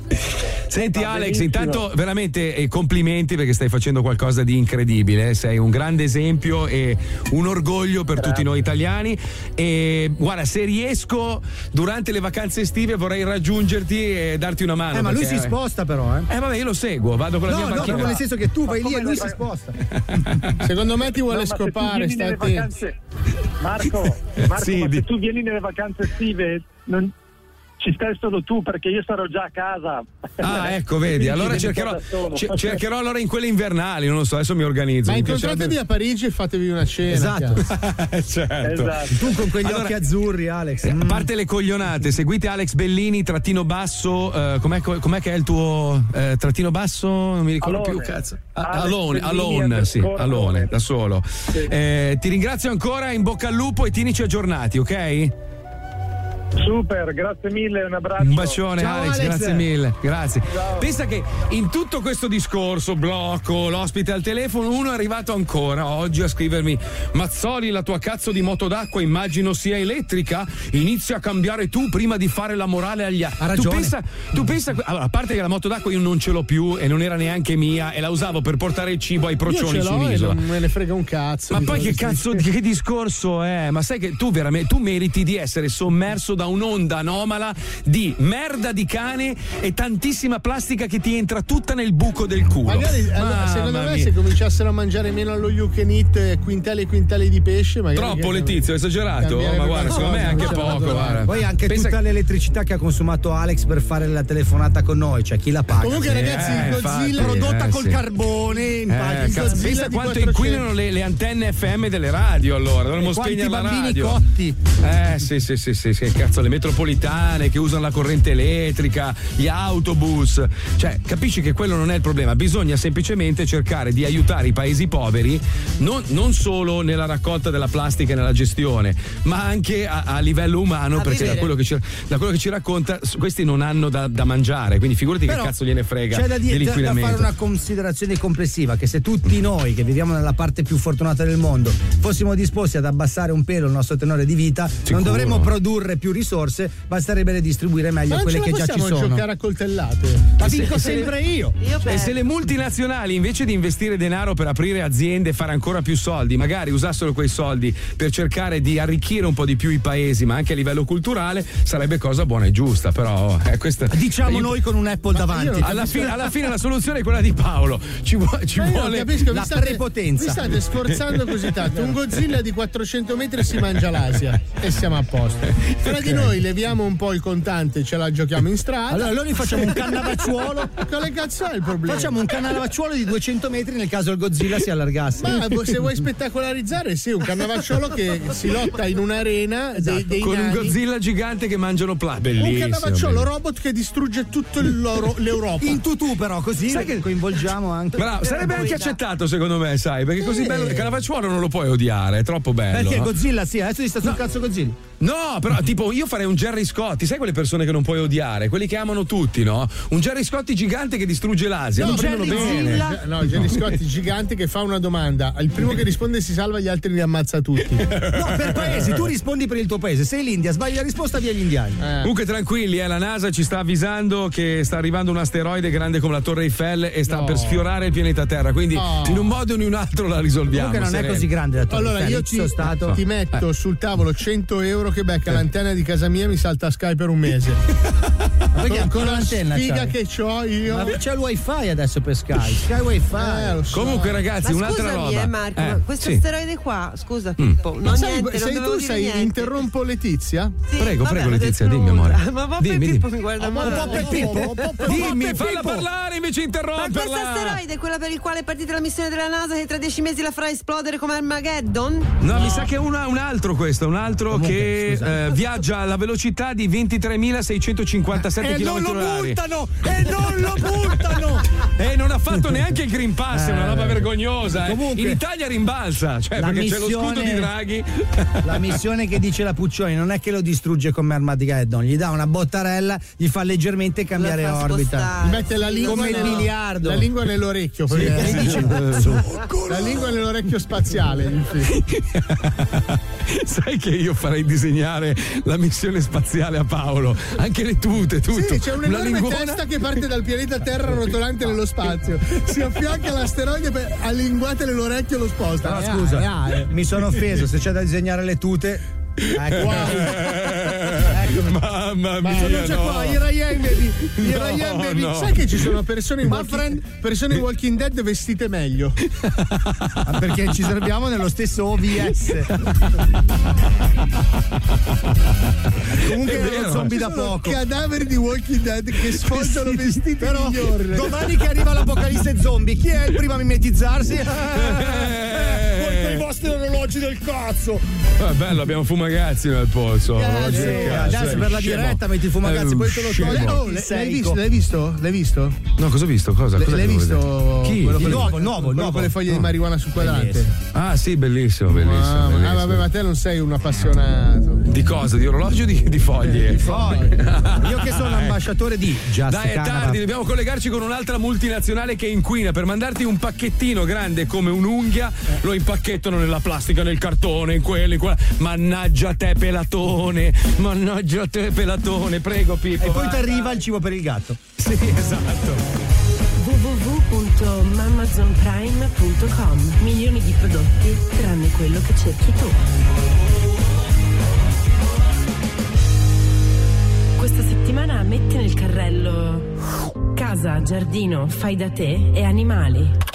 Senti Va Alex, benissimo. intanto veramente eh, complimenti perché stai facendo qualcosa di incredibile, sei un grande esempio e un orgoglio per tutti noi italiani e guarda, se riesco durante le vacanze estive vorrei raggiungerti e darti una mano. Eh, ma lui perché- si sposta però, eh. Eh vabbè, io lo seguo, vado con la No, mia no, macchina. proprio nel senso che tu vai lì e lui si sposta. Secondo me ti vuole No, ma se tu scopare, vieni stai nelle attento. vacanze- Marco, Marco Sì, ma di- se tu vieni nelle vacanze estive non- ci stai solo tu perché io sarò già a casa. Ah, ecco, vedi, allora cercherò, ce- cercherò allora in quelle invernali, non lo so, adesso mi organizzo. Ma mi incontratevi piacerebbe- a Parigi e fatevi una cena. Esatto. certo. Esatto. Tu con quegli Allora- occhi azzurri, Alex. Eh, Mm. A parte le coglionate, seguite Alex Bellini, trattino basso, eh, com'è, com'è che è il tuo eh, trattino basso? Non mi ricordo Alone. più, cazzo. Alex Alone, alone, sì, alone, da solo. Eh, ti ringrazio ancora, in bocca al lupo e tienici aggiornati, ok? Super, grazie mille, un abbraccio. Un bacione Ciao, Alex, Alex. grazie mille, grazie. Ciao. Pensa che in tutto questo discorso, blocco, l'ospite al telefono, uno è arrivato ancora oggi a scrivermi Mazzoli, la tua cazzo di moto d'acqua immagino sia elettrica, inizia a cambiare tu prima di fare la morale agli altri. Ha ragione. Tu pensa, tu pensa, allora, a parte che la moto d'acqua io non ce l'ho più e non era neanche mia e la usavo per portare il cibo ai Io procioni su un'isola. non me ne frega un cazzo. Ma poi che cazzo di che discorso è? Ma sai che tu veramente tu meriti di essere sommerso da un'onda anomala di merda di cane e tantissima plastica che ti entra tutta nel buco del culo. Magari allora, secondo me mia. se cominciassero a mangiare meno allo you can eat eh, quintali e quintali di pesce, magari. Troppo Letizio, è esagerato? cambierebbe Ma guarda, secondo me è anche qualcosa, poco, guarda. Poi anche Pensa tutta l'elettricità che ha consumato Alex per fare la telefonata con noi, cioè chi la paga? Comunque, Sì, ragazzi, eh, il Godzilla infatti, prodotta eh, col sì. carbone, in Eh, cazzo, pensa quanto 400. inquinano le, le antenne FM delle radio allora, dovremmo E quanti spegnere la bambini radio. cotti. Eh sì sì sì sì, sì, cazzo cazzo, le metropolitane che usano la corrente elettrica, gli autobus. Cioè, capisci che quello non è il problema. Bisogna semplicemente cercare di aiutare i paesi poveri, non, non solo nella raccolta della plastica e nella gestione, ma anche a, a livello umano, A perché da quello, che ci, da quello che ci racconta, questi non hanno da, da mangiare. Quindi figurati Però che cazzo gliene frega C'è da, dire- da- da fare una considerazione complessiva: che se tutti noi che viviamo nella parte più fortunata del mondo fossimo disposti ad abbassare un pelo il nostro tenore di vita, non dovremmo produrre più risorse, basterebbe distribuire meglio Ma quelle che già ci possiamo sono. giocare a coltellate. Ma E se- sempre io. e se le multinazionali invece di investire denaro per aprire aziende e fare ancora più soldi, magari usassero quei soldi per cercare di arricchire un po' di più i paesi, ma anche a livello culturale, sarebbe cosa buona e giusta. Però eh, questa. Diciamo io- noi con un Apple davanti. Alla, fine, alla fine la soluzione è quella di Paolo. Ci, vuo- ci Ma io vuole capisco, vi la state, prepotenza. vi state sforzando così tanto. Un Godzilla di 400 metri si mangia l'Asia e siamo a posto. Tra di noi leviamo un po' il contante e ce la giochiamo in strada. Allora, allora noi facciamo un cannavacciuolo. Quale cazzo è il problema? Facciamo un cannavacciuolo di 200 metri nel caso il Godzilla si allargasse. Ma se vuoi spettacolarizzare, sì, un cannavacciolo che si lotta in un'arena dei, dei Con un nani. Godzilla gigante che mangiano plastica. Un cannavacciolo robot che distrugge tutta l'Europa. In tutù, però, così Sai che- coinvolgiamo anche. Bravo, sarebbe anche accettato secondo me, sai, perché così Eh. bello il Canavacciuolo non lo puoi odiare, è troppo bello. Perché no? Godzilla, sì, adesso ti sta sul cazzo Godzilla. No, però tipo io farei un Jerry Scotti, sai quelle persone che non puoi odiare, quelli che amano tutti, no? Un Jerry Scotti gigante che distrugge l'Asia, No, lo prendono Jerry bene. Zilla- No, Jerry Scotti gigante che fa una domanda. Il primo che risponde si salva, gli altri li ammazza tutti. No, per paesi, tu rispondi per il tuo paese. Se l'India sbaglia la risposta, via gli indiani. Comunque tranquilli, eh, la NASA ci sta avvisando che sta arrivando un asteroide grande come la Torre Eiffel e sta No. per sfiorare il pianeta Terra, quindi Oh. in un modo o in un altro la risolviamo. Comunque non è sereni. così grande la Torre Allora Eiffel, io ci ti, sono stato. ti metto Eh. sul tavolo 100 euro che becca l'antenna di casa mia mi salta Sky per un mese. Ma perché con, ancora con la l'antenna sfiga c'hai? che ho io. Ma c'è il wifi adesso per Sky. Sky wifi. Eh, so. Comunque ragazzi, Ma un'altra scusami, roba. eh, Marco, Eh, ma questo sì. asteroide qua, scusa Mm. Pippo, Ma no sai, niente, non sei dovevo tu, sei, niente. interrompo Letizia? Sì, Prego, vabbè, prego Letizia, dimmi amore. Ma Poppe Dimmi, Pippo dimmi. mi guarda Ma male. Dimmi, falla parlare invece di Ma questo interromperla. asteroide è quello per il quale è partita la missione della NASA che tra dieci mesi la farà esplodere come Armageddon? No, mi sa che è un altro questo, un altro Comunque, che eh, viaggia alla velocità di 23.657 E non km lo buttano! E non lo buttano! E non ha fatto neanche il Green Pass, è una Eh. roba vergognosa. eh. Comunque- In Italia rimbalza, cioè La perché c'è lo scudo missione- di Draghi. La missione che dice la Puccioni non è che lo distrugge come Armageddon, gli dà una bottarella, gli fa leggermente cambiare orbita. Gli mette la lingua, Come il nello- biliardo. la lingua nell'orecchio. Sì, perché- e dice, la lingua nell'orecchio spaziale. Sai che io farei disegnare la missione spaziale a Paolo, anche le tute, tutto. Sì, c'è Una un'enorme linguona- testa che parte dal pianeta Terra rotolante nello spazio. Si affianca all'asteroide per a linguate nell'orecchio e lo sposta. No, Eh, scusa, eh, eh. mi sono offeso, se c'è da disegnare le tute. Ecco. Mamma Ma mia, sono già no. qua, i Ryan Baby, i No, Ryan Baby. no. Sai che ci sono persone in, Ma walking, friend- persone in Walking Dead vestite meglio. Ah, Perché ci serviamo nello stesso OVS. Comunque uno zombie da poco. cadaveri di Walking Dead che sfoggiano vestiti Però migliori. domani che arriva l'apocalisse zombie, chi è il primo a mimetizzarsi? I vostri orologi del cazzo! Ah, bello, abbiamo fumagazzi nel polso. Oggi, sì, cazzo, adesso per la diretta metti il fumagazzi, È poi te lo scemo. togli. Oh, l'hai, visto? L'hai visto? L'hai visto? No, cosa ho visto? Cosa? L'hai- Cosa l'hai visto? Chi? Quello nuovo, il nuovo, il quello nuovo. con le foglie di marijuana sul quadrante. Ah, sì, bellissimo, bellissimo. Ah, bellissimo. ah, vabbè, ma te non sei un appassionato. Di cosa? Di orologio o di, di foglie? Di foglie. Io che sono ambasciatore di Just Dai, è Canada. tardi, dobbiamo collegarci con un'altra multinazionale che inquina. Per mandarti un pacchettino grande come un'unghia, lo impacchettano nella plastica, nel cartone, in quello, in quella. Mannaggia te, pelatone! Mannaggia te, pelatone! Prego, Pippo. E poi ti arriva il cibo per il gatto. Sì, esatto. www.mamazonprime.com Milioni di prodotti tranne quello che cerchi tu. Questa settimana metti nel carrello casa, giardino, fai da te e animali.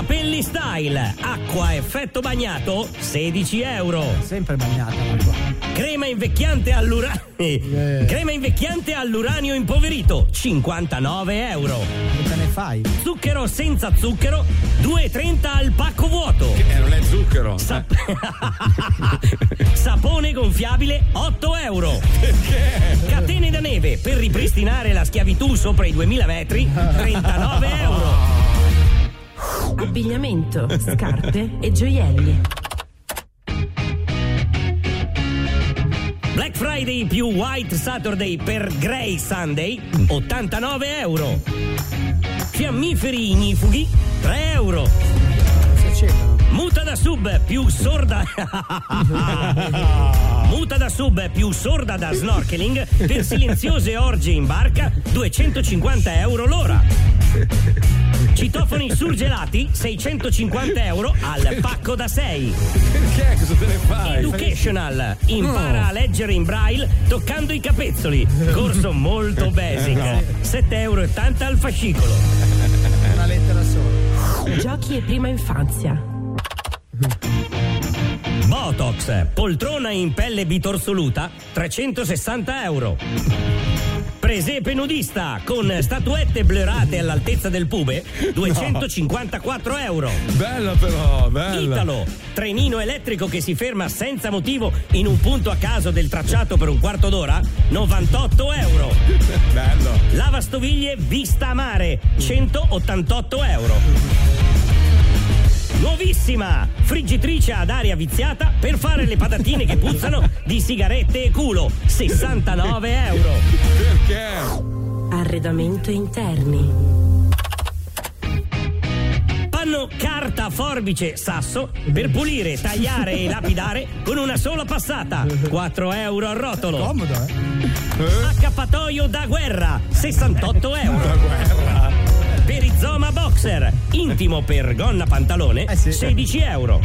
Capelli Style, acqua effetto bagnato, 16 euro. Sempre bagnata l'acqua. Crema invecchiante all'uranio. Crema invecchiante all'uranio impoverito, 59 euro. Che te ne fai? Zucchero senza zucchero, 2,30 al pacco vuoto. Eh, non è zucchero. Sapone gonfiabile 8 euro. Perché? Catene da neve per ripristinare la schiavitù sopra i 2000 metri 39 euro. Abbigliamento, scarpe e gioielli. Black Friday più White Saturday per Grey Sunday 89 euro. Fiammiferi ignifughi 3 euro. Muta da sub più sorda. Muta da sub più sorda da snorkeling per silenziose orge in barca 250 euro l'ora. Citofoni surgelati 650 euro al pacco da 6. Perché? Cosa te ne fai? Educational. Impara a leggere in braille toccando i capezzoli. Corso molto basic. No. 7,80 euro al fascicolo. Una lettera sola. Giochi e prima infanzia. Botox, poltrona in pelle bitorsoluta, 360 euro. Presepe nudista con statuette blurate all'altezza del pube, 254 euro. Bella però, bella. Italo, trenino elettrico che si ferma senza motivo in un punto a caso del tracciato per un quarto d'ora, 98 euro. Bello. Lavastoviglie vista a mare, 188 euro. Nuovissima! Friggitrice ad aria viziata per fare le patatine che puzzano di sigarette e culo, 69 euro. Perché? Arredamento interni. Panno carta, forbice, sasso per pulire, tagliare e lapidare con una sola passata, 4 euro al rotolo. Comodo, eh? Accappatoio da guerra, 68 euro. Perizoma Boxer, intimo per gonna pantalone, 16 euro.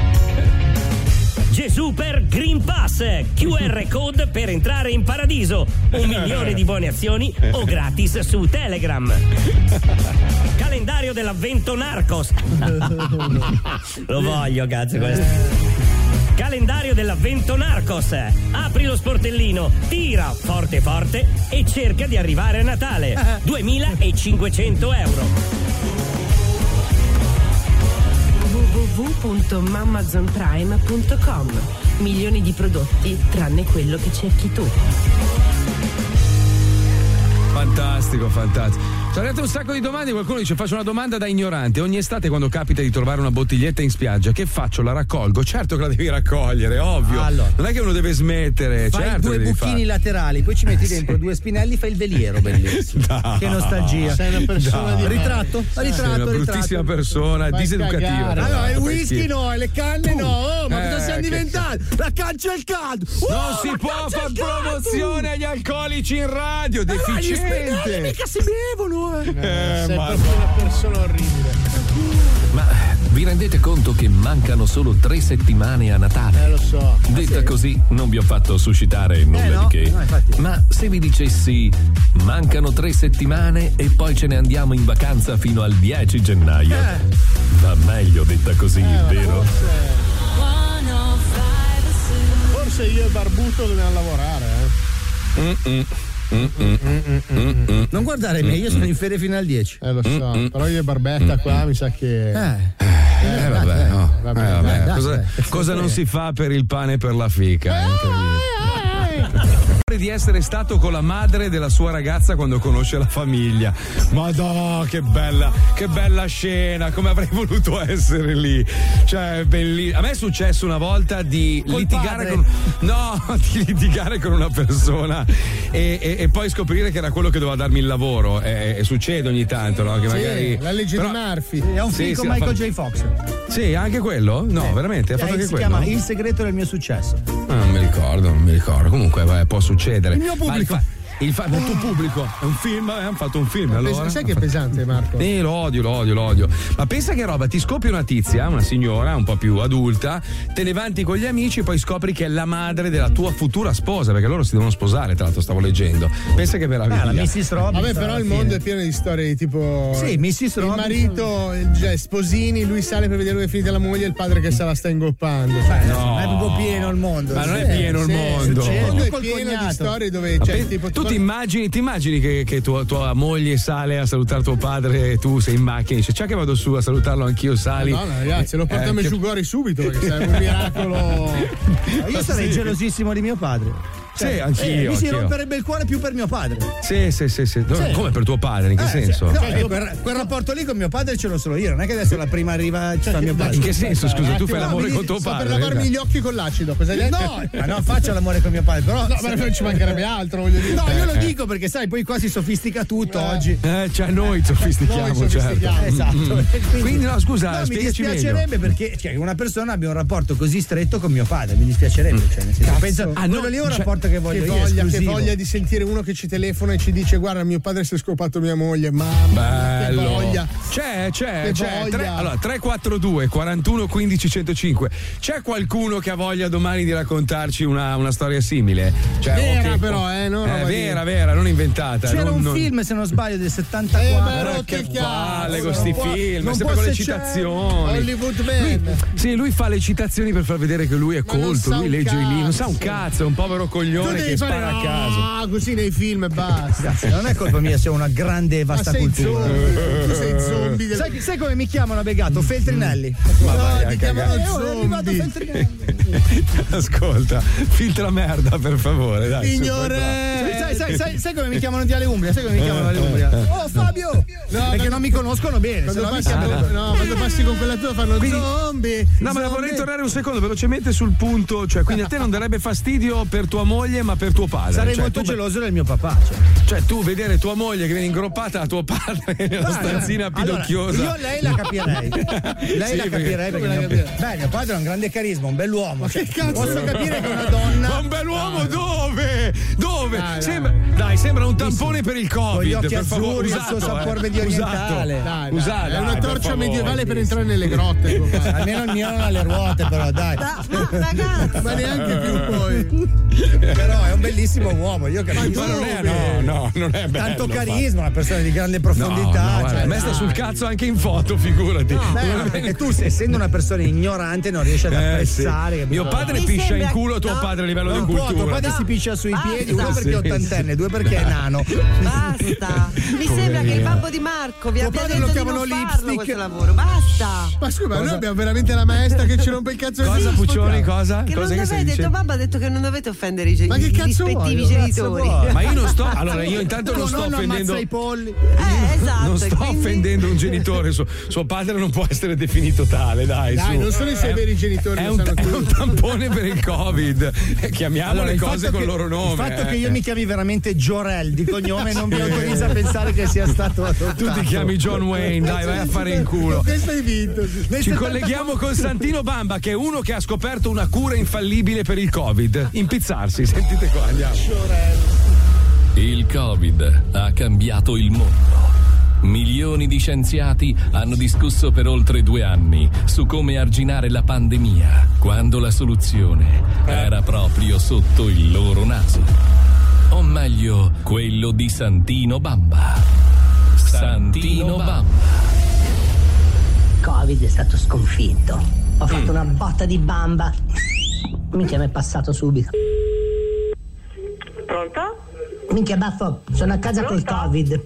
Gesù per Green Pass, QR code per entrare in paradiso, un milione di buone azioni o gratis su Telegram. Calendario dell'avvento Narcos. Lo voglio, cazzo, questo. Calendario dell'avvento Narcos. Apri lo sportellino, tira forte forte e cerca di arrivare a Natale. 2500 euro. www.mamazonprime.com Milioni di prodotti tranne quello che cerchi tu. Fantastico, fantastico. Sono arrivate un sacco di domande. Qualcuno dice: Faccio una domanda da ignorante. Ogni estate, quando capita di trovare una bottiglietta in spiaggia, che faccio? La raccolgo? Certo che la devi raccogliere, ovvio. Allora. non è che uno deve smettere. Fai certo due buchini fare. laterali, poi ci metti dentro due spinelli, fai il veliero, bellissimo. Dai. Che nostalgia. Sei una persona Dai. di ritratto, Sei ritratto, una ritratto. bruttissima persona, Vai diseducativa. Allora, il whisky no, e le canne no. Oh, ma cosa Eh, siamo che- diventati? La cancia al caldo. Non Oh, si la può fare promozione agli alcolici in radio, Eh, ma gli spinelli deficiente. mica si bevono, eh. Eh, Sei una persona orribile. Ma vi rendete conto che mancano solo tre settimane a Natale? Eh, lo so. Detta così non vi ho fatto suscitare nulla Eh, no. di che. No, infatti. Ma se vi dicessi mancano tre settimane e poi ce ne andiamo in vacanza fino al 10 gennaio. Va meglio detta così, vero? Forse io e Barbuto dobbiamo lavorare, eh. Non guardare me, io sono in ferie fino al 10. Eh, lo so. Però io e Barbetta qua mi sa che. Eh. Eh, vabbè, no. Eh, vabbè, cosa, dai. cosa non si fa per il pane e per la fica? È incredibile. di essere stato con la madre della sua ragazza quando conosce la famiglia. Madò, che bella, che bella scena, come avrei voluto essere lì. Cioè, bellissimo. A me è successo una volta di Col litigare padre. con No, di litigare con una persona e, e- e poi scoprire che era quello che doveva darmi il lavoro. E, e succede ogni tanto, no? Che Sì, magari. la legge Però- di Murphy. È un Sì, film sì, con ha Michael fatto- J. Fox. Sì, anche quello? No, veramente? Ha fatto Eh, anche si quello? chiama Il segreto del mio successo. Ah, non mi ricordo, non mi ricordo. Comunque, vabbè, può succedere. Il mio pubblico. Il, fa- il tuo pubblico è un film, eh, hanno fatto un film. Ma allora. pensa- sai che è pesante, Marco? Eh, lo odio, lo odio, lo odio. Ma pensa che roba, ti scopri una tizia, una signora un po' più adulta, te ne vanti con gli amici e poi scopri che è la madre della tua futura sposa, perché loro si devono sposare, tra l'altro stavo leggendo. Pensa che meraviglia. Ah, la Mrs. Robinson. Vabbè, però il mondo è pieno di storie tipo. Sì, Mrs. Il Robinson. marito, cioè, sposini, lui sale per vedere dove è finita la moglie e il padre che se la sta ingoppando. No. Ma è proprio pieno il mondo. Ma non Sì, è pieno il sì. Il mondo è Col pieno di storie dove c'è pe- tipo tu ti immagini, ti immagini che, che tua, tua moglie sale a salutare tuo padre e tu sei in macchina e dice ciao che vado su a salutarlo anch'io, sali. Madonna, ragazzi, lo Eh, portiamo che- giù Gori subito perché sarebbe un miracolo. Io sarei gelosissimo di mio padre. Sì, anch'io, Eh, mi si anch'io. romperebbe il cuore più per mio padre. Sì, sì, sì, sì. No, Sì. Come per tuo padre? In che Eh, senso? sì. No, io quel, quel rapporto lì con mio padre ce l'ho solo io, non è che adesso la prima arriva ci fa mio padre. In che senso, scusa, tu fai l'amore con tuo padre? per lavarmi gli occhi con l'acido, cosa hai detto? No, ma non faccio l'amore con mio padre, però. No, ma non ci mancherebbe altro, voglio dire. No, io lo Eh, eh. dico perché sai, poi qua si sofistica tutto oggi. Eh, cioè noi sofistichiamo, Noi sofistichiamo, certo. esatto. Mm, mm. Quindi no, scusa, No, mi dispiacerebbe perché cioè, una persona abbia un rapporto così stretto con mio padre, mi dispiacerebbe. Cioè, nel senso, penso, Ah, quello no, lì è un cioè, rapporto che voglio che io, voglia, che voglia di sentire uno che ci telefona e ci dice guarda mio padre si è scopato mia moglie mamma Bello. che voglia C'è, c'è, Che c'è. voglia. Tre- allora, 342 41 15 105. C'è qualcuno che ha voglia domani di raccontarci una, una storia simile? Cioè, Vera ok, però, eh, non roba Eh, vera, vera, non inventata. C'era non- un non- film, se non sbaglio, del 74. Eh, che palle con non sti film, non sempre con le citazioni. Hollywood Lui, Man sì, lui fa le citazioni per far vedere che lui è Ma colto, lui legge i libri, non sa un cazzo. è un povero tu coglione devi che fare spara a caso. ah, così nei film e basta Non è colpa mia se ho una grande e ma vasta sei cultura. zombie tu sei zombie del... Sai, sai come mi chiamano Begato? Feltrinelli. Ma no vai ti chiamano. Eh, oh, è arrivato zombie Feltrinelli. Ascolta, filtra merda per favore, dai. signore Sai, sai, sai, sai come mi chiamano di Ale Umbria? Sai come mi chiamano di Ale Umbria? Oh Fabio! perché non mi conoscono bene. se quando no mi passi, chiamano- con, no, quando passi con quella tua fanno Quindi- zombie No, ma zombie. vorrei tornare un secondo velocemente sul punto. Cioè, quindi a te non darebbe fastidio per tua moglie, ma per tuo padre. Sarei Cioè, molto tu- geloso del mio papà. Cioè. Cioè, tu vedere tua moglie che viene ingroppata da tuo padre nella Guarda, stanzina allora, pidocchiosa. io lei la capirei. Lei Sì, la perché- capirei perché, la mio, beh, mio padre è un grande carisma, un bell'uomo. Cioè, che cazzo? posso capire che una donna. Ma un bell'uomo dove? Dove? Dai. Sembra, dai, sembra un tampone per il Covid. Con gli occhi per favore, azzurri, il usato, suo sapore eh. medio orientale. Dai, è una torcia favore. medievale per entrare nelle grotte. Almeno il mio non ha le ruote, però dai. ma neanche più poi Però è un bellissimo uomo, io capisco. Ma non è, no, no, non è bello. Tanto carisma, una persona di grande No, profondità. no, guarda, cioè, a me sta sul cazzo anche in foto, figurati. Beh, ma perché tu, essendo una persona ignorante, non riesci ad Eh, apprezzare. sì. Mio padre Mi piscia sembra- in culo tuo no. padre a livello Non di può, tuo cultura. padre si piscia sui Basta. piedi, uno perché è ottantenne, due perché è nano. Basta. Mi sembra che il babbo di Marco vi abbia detto lo di chiamano non farlo lipstick. questo lavoro. Basta. ma scusa noi abbiamo veramente la maestra che ci rompe il cazzo Cosa, Puccioni? Cosa? Che cosa non dicendo? tuo babbo ha detto che non dovete offendere i, che i cazzo rispettivi vuoi? genitori. Ma io non sto. Allora, io intanto non sto offendendo. i polli. Eh, esatto. Non sto quindi- offendendo un genitore, suo, suo padre non può essere definito tale, dai. Dai, su. non sono i suoi È- veri genitori, È un, sanno è un tampone per il Covid. Eh, Chiamiamo Allora, le il cose col che- loro nome. Il fatto eh. che io mi chiami veramente Jorel di cognome non mi autorizza a pensare che sia stato adottato. Tu ti chiami John Wayne, dai, vai a fare in culo. questo hai vinto Ci colleghiamo con Santino Bamba, che è uno che ha scoperto una cura infallibile per il Covid. Impizzarsi, sentite qua, andiamo. Il Covid ha cambiato il mondo. Milioni di scienziati hanno discusso per oltre due anni su come arginare la pandemia, quando la soluzione era proprio sotto il loro naso. O meglio, quello di Santino Bamba. Santino Bamba. Covid è stato sconfitto. Ho fatto una botta di bamba. Minchia, mi è passato subito. Pronto? Minchia, baffo, sono a casa col Covid.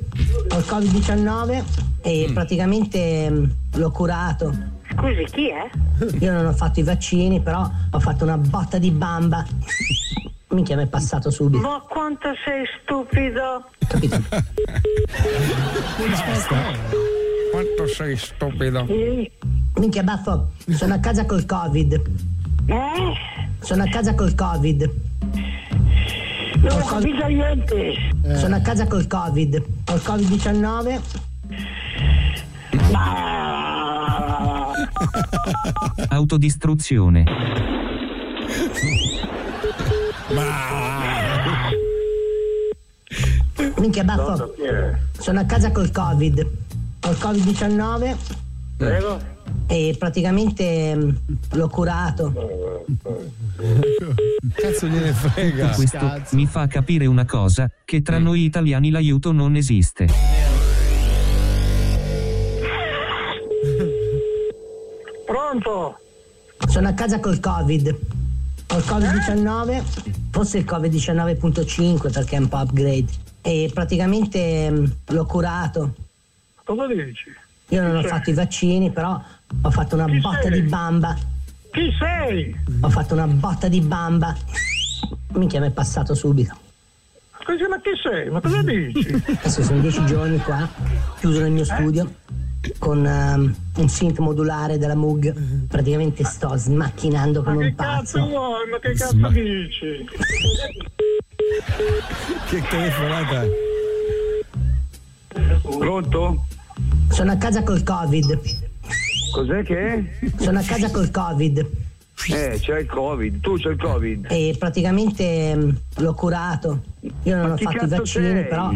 Ho il Covid-19 e praticamente mm, l'ho curato. Scusi, chi è? Io non ho fatto i vaccini, però ho fatto una botta di bamba. Minchia, mi è passato subito. Ma quanto sei stupido? Capito? Quanto sei stupido. Minchia, baffo, sono a casa col Covid. Eh? Sono a casa col Covid. Non ho capito niente. Sono a casa col Covid. Ho il Covid-19. Autodistruzione. Minchia baffo. Sono a casa col Covid. Ho il Covid-19 Prego? E praticamente mm, l'ho curato. Cazzo gliene frega. Questo mi fa capire una cosa, che tra noi italiani l'aiuto non esiste. Pronto? Sono a casa col Covid. Ho il Covid-19 Forse il Covid-19.5 perché è un po' upgrade. E praticamente mm, l'ho curato. Cosa dici? Io non ho fatto i vaccini, però ho fatto una Chi botta sei? di bamba. Chi sei? Ho fatto una botta di bamba. Minchia, mi è passato subito. Scusi, ma chi sei? Ma cosa dici? Adesso sono dieci giorni qua, chiuso nel mio studio, con ehm, un synth modulare della Moog. Praticamente sto smacchinando come un Cazzo pazzo. vuoi? Ma che cazzo Sma- dici? Che telefonata? Pronto? Sono a casa col Covid. Cos'è che? Sono a casa col Covid. Eh, c'è il Covid, tu c'hai il Covid. E praticamente mm, l'ho curato. Io non Ma ho chi fatto i cazzo vaccini, sei? però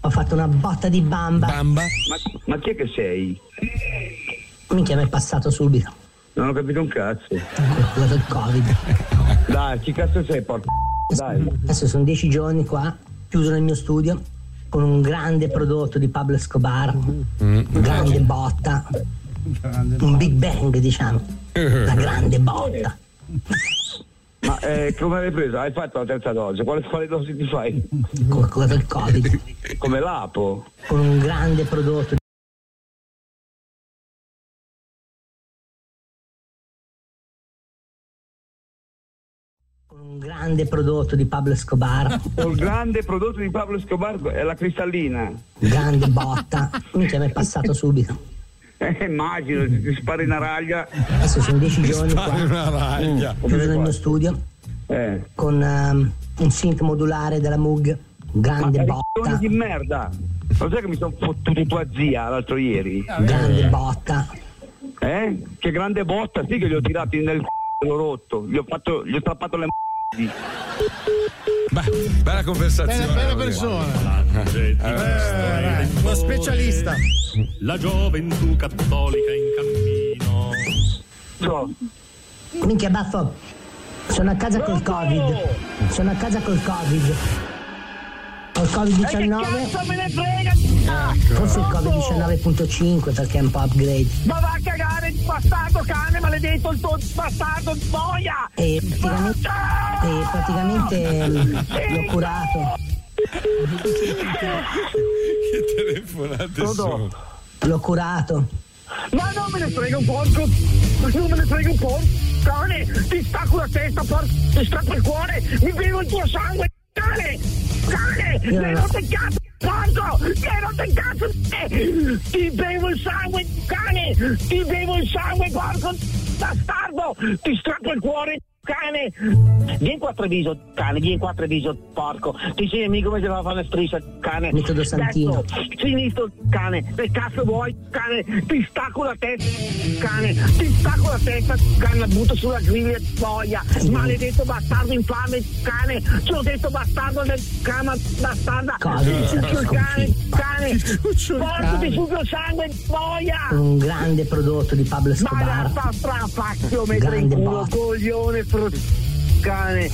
ho fatto una botta di bamba. Bamba? Ma, ma chi è che sei? Minchia, mi è passato subito. Non ho capito un cazzo. Quello del Covid. Dai, chi cazzo sei, porco? Dai. Adesso sono dieci giorni qua, chiuso nel mio studio, con un grande prodotto di Pablo Escobar, Mm. grande botta, un Big Bang, diciamo. Una grande botta. Ma eh, come l'hai preso? Hai fatto la terza dose? Quale, quale dose ti fai? Quello del Covid. Come l'apo? Con un grande prodotto. Con un grande prodotto di Pablo Escobar, Il grande prodotto di Pablo Escobar è la cristallina. grande botta. Minchia, mi è passato subito. Eh, immagino, ti spari una raglia. Adesso sono dieci giorni qua. Una raglia. Mm, Chiuso nel mio studio. Con ehm, un synth modulare della Moog. Grande Ma botta. di merda! Lo sai che mi sono fottuto tua zia l'altro ieri? Grande botta. Eh? Che grande botta, sì che li ho tirati nel c***o, l'ho rotto, gli ho fatto, gli ho strappato le m***i. Beh, bella conversazione. Bella- bella persona. Eh, uno specialista. La gioventù cattolica in cammino. Minchia baffo. Sono a casa col Covid. Sono a casa col Covid. Col Covid-19. cazzo me ne frega? Forse il Covid-19.5 perché è un po' upgrade. Ma va a cagare, bastardo cane, maledetto il tuo bastardo boia! E praticamente, e praticamente ehm, l'ho curato. Che telefonate sono? L'ho curato. Ma non me ne frega un porco! Non me ne frega un porco! Cane, ti stacco la testa, porco! Ti strappo il cuore! Mi bevo il tuo sangue! Cane! Cane! Io Mi non- rotto il cazzo! Porco! Mi hai rotto il cazzo! Eh, Ti bevo il sangue, cane! Ti bevo il sangue, porco! Bastardo! Ti strappo il cuore! Cane! Vieni qua Treviso, cane, vieni qua Treviso, porco! Ti insegno come si fa a fare una striscia, cane! Metodo Santino. Destro, sinistro, cane! Che cazzo vuoi, cane? Ti stacco la testa, cane! Ti stacco la testa, cane, la butto sulla griglia, boia! Maledetto bastardo infame, cane! Ci ho detto bastardo del cama, bastarda! Cosa? Cane, cane! Porco, ti succio il sangue, boia! Un grande prodotto di Pablo Ma Escobar. la strafacchio mettere in culo, coglione, fro- cane,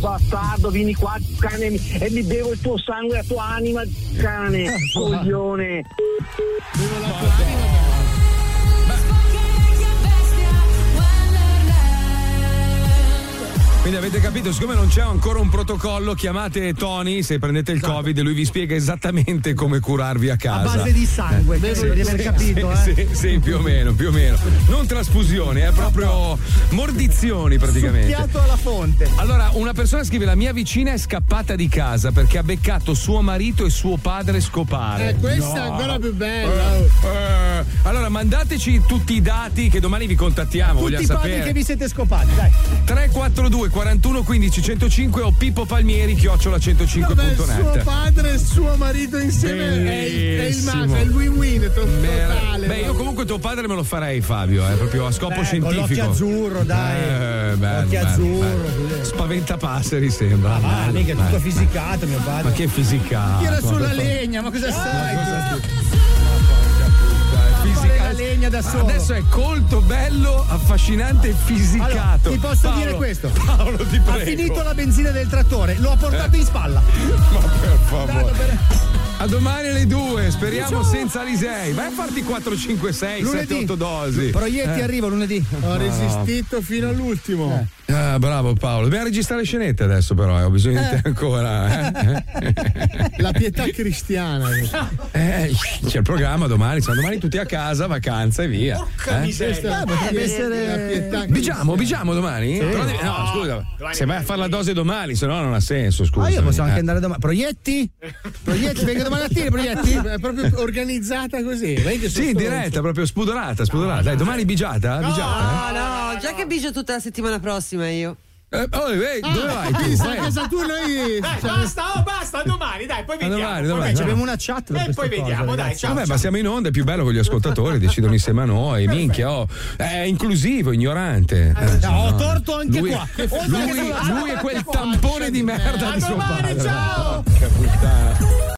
bastardo, vieni qua, cane, e mi bevo il tuo sangue, la tua anima, cane, coglione. Quindi avete capito, siccome non c'è ancora un protocollo, chiamate Tony se prendete il Covid e lui vi spiega esattamente come curarvi a casa. A base di sangue, credo di aver capito, Sì, eh. sì, sì, più o meno, più o meno. Non trasfusioni, è proprio mordizioni praticamente. Succhiato alla fonte. Allora, una persona scrive: La mia vicina è scappata di casa perché ha beccato suo marito e suo padre scopare. Eh, questa è No. ancora più bella. Eh, allora, mandateci tutti i dati che domani vi contattiamo. Tutti i padri sapere. che vi siete scopati, dai. 342 41 15 105 o Pippo Palmieri chiocciola Vabbè, suo 105.net. padre e suo marito insieme è il, è il massimo, è il win-win to- totale. Beh, io comunque tuo padre me lo farei, Fabio, eh, proprio a scopo Beh, scientifico. l'occhio azzurro, dai. Eh, bello, Occhio azzurro, bello. Spaventa passeri sembra. Ah, bello, mica è tutto bello. fisicato, mio padre. Ma che fisicato? Ma sulla legna, ma cosa sai? Fisica- la legna da solo. Adesso è colto, bello, affascinante e fisicato. Allora, ti posso Paolo, dire questo. Paolo, ti prego. Ha finito la benzina del trattore, lo ha portato Eh. in spalla. Ma per favore. A domani alle 2, speriamo senza Alisei. Vai a farti 4, 5, 6, 7, 8 dosi. Proietti Eh. arriva lunedì. Ho resistito fino all'ultimo. Ah, Ah, bravo Paolo. Dobbiamo registrare scenette adesso, però, eh, ho bisogno di te ancora. eh. La pietà cristiana. Eh, c'è il programma domani, siamo domani tutti a casa, vacanza e via. Porca Eh? miseria. Eh, potrebbe essere- La pietà Bigiamo, bigiamo domani? Sì. Però devi- no, scusa, se vai a fare la dose domani, se no non ha senso, scusa. Ma io posso anche Eh. andare domani. Proietti? Proietti, vengo domani mattina, proietti? È proprio organizzata così. Sì, in diretta, proprio spudorata, spudorata. Dai, domani bigiata? bigiata No, no, già che bigio tutta la settimana prossima io. eh? Eh, oh, eh, dove Ah, vai tu? stai Eh. a casa tua noi. Dai, cioè, basta, oh, basta, domani, dai, poi vediamo. domani, poi domani, vediamo. Abbiamo una chat E poi vediamo, dai, ragazzi. ciao. Vabbè, ciao. ma siamo in onda, è più bello con gli ascoltatori, decidono insieme a noi, minchia, oh, è inclusivo, ignorante. Eh, No, ho torto anche lui, qua. lui, lui è quel tampone di merda A di suo domani, padre. ciao! Porca puttana.